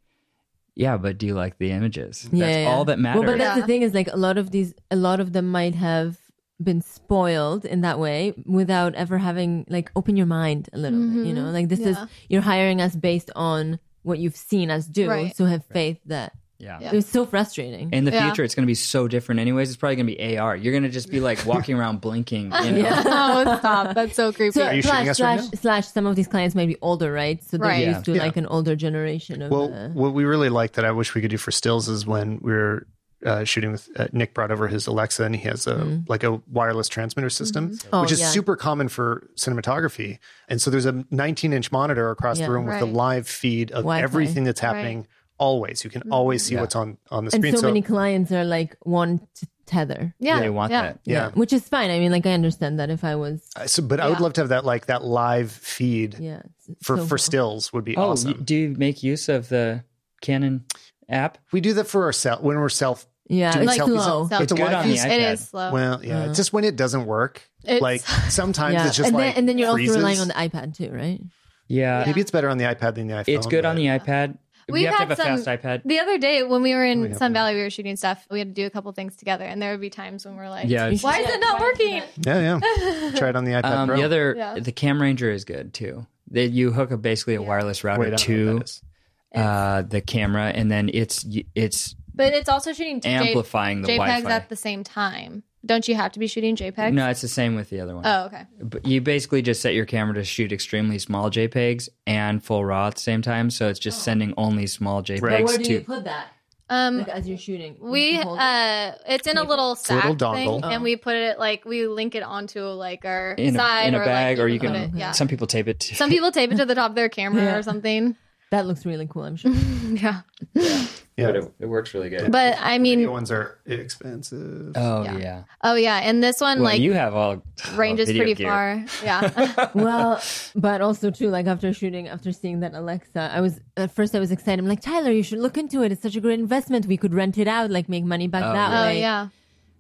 yeah, but do you like the images? Yeah, That's yeah. all that matters. Well, but that's Yeah. the thing is like a lot of these, a lot of them might have been spoiled in that way without ever having like open your mind a little bit. You mm-hmm. know, like this is you're hiring us based on what you've seen us do, Right. so have faith that yeah. Yeah. it was so frustrating. In the Yeah. future, it's going to be so different. Anyways, it's probably going to be AR. You're going to just be like [LAUGHS] walking around blinking. You know? [LAUGHS] oh, stop. That's so creepy. so Are you slash shooting us right slash now? slash some of these clients might be older, right? So they're Right. used to Yeah. like an older generation of. Well, uh, what we really like that I wish we could do for stills is when we were uh, shooting with uh, Nick brought over his Alexa and he has a like a wireless transmitter system, Oh, which is yeah. super common for cinematography. And so there's a 19 inch monitor across Yeah. the room with the live feed of Wi-Fi. everything that's happening. Always, you can always see what's on on the and screen. so, many clients are like want to tether. yeah. They want yeah. that. yeah. which is fine. I mean, like I understand that if I was, Uh, So, but I would love to have that like that live feed yeah, for so for cool. stills would be Oh, awesome. you- do you make use of the Canon app? we do that for ourselves when we're self. Yeah, doing it's selfies. slow. Self- It's a good on Wi-Fi the iPad. is slow. Well, yeah, it's just when it doesn't work. It's- like sometimes Yeah, it's just and like then and then you're freezes. also relying on the iPad too, right? Yeah, Maybe it's better on the iPad than the iPhone. it's good on but- the iPad. We've you have to have a fast iPad. The other day when we were in have Sun that. Valley, we were shooting stuff. We had to do a couple things together, and there would be times when we're like, Yeah, "Why is it not working?" Yeah, yeah. [LAUGHS] Try it on the iPad Um, Pro. the other, Yeah. the CamRanger is good too. That you hook up basically a wireless router don't know what to uh, the camera, and then it's it's But it's also shooting J- amplifying the JPEGs Wi-Fi. at the same time. Don't you have to be shooting JPEGs? No, it's the same with the other one. Oh, okay. But you basically just set your camera to shoot extremely small JPEGs and full RAW at the same time, so it's just sending only small JPEGs Right. Where do to. you put that? Um, Like as you're shooting, You we hold it? uh, it's in a little a sack little thing, dongle. and we put it like we link it onto like our in a, side in a or bag, like, or you put can. It, yeah. Some people tape it. To, Some people tape it to the top of their camera [LAUGHS] Yeah. or something. That looks really cool. I'm sure. [LAUGHS] Yeah, Yeah, but it, it works really good. but I mean, the ones are expensive. oh Yeah. yeah. oh yeah, and this one Well, like you have all ranges video pretty gear. far. Yeah. [LAUGHS] well, but also too, like after shooting, after seeing that Alexa, I was at first I was excited. I'm like, Tyler, you should look into it. It's such a great investment. We could rent it out, like make money back Oh, that oh way. yeah.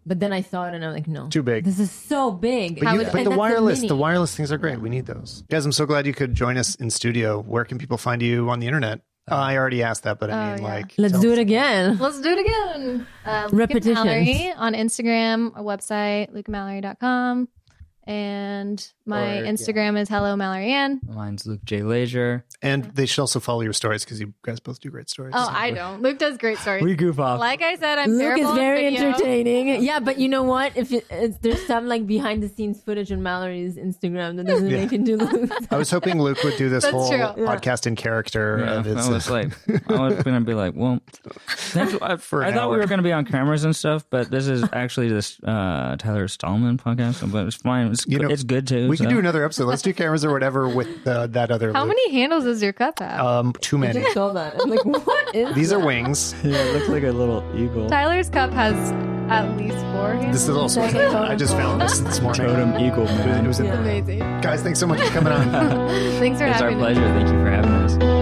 But then I saw it and I'm like, no, Too big. This is so big. But, How you, would- but And the that's a wireless, mini. the wireless things are great. We need those, guys. I'm so glad you could join us in studio. Where can people find you on the internet? Uh, I already asked that, but I Oh, mean, yeah. like, Let's do it again. Let's do it again. Uh, Luke and Repetitions. Mallory on Instagram, our website, lukemallory.com. And my Or, yeah. Instagram is hello Mallory Ann. Mine's Luke J. Leasure. And they should also follow your stories because you guys both do great stories. Oh, I don't. Luke does great stories. We goof off. like I said, I'm Luke is very video. entertaining. Yeah, but you know what? If it, it's, there's some like behind the scenes footage on Mallory's Instagram that doesn't Yeah. make it do Luke. I was hoping Luke would do this That's whole true. podcast in character. Yeah, of its, I was like, I was gonna be like, well, that's, [LAUGHS] I, For I an thought we were gonna be on cameras and stuff, but this is actually this uh, Tyler Stalman podcast. But it's fine. It's, You know, it's good too. we can do another episode. Let's do cameras or whatever with uh, that other. How Luke. many handles does your cup have? Um, too I many. just saw that. I'm like, what is These are wings. [LAUGHS] Yeah, it looks like a little eagle. Tyler's cup has at least four handles. This is also. It's like a I just found this this morning. Totem eagle It man. was Yeah. amazing. Guys, thanks so much for coming on. [LAUGHS] Thanks for It's our having me. pleasure. Thank you for having us.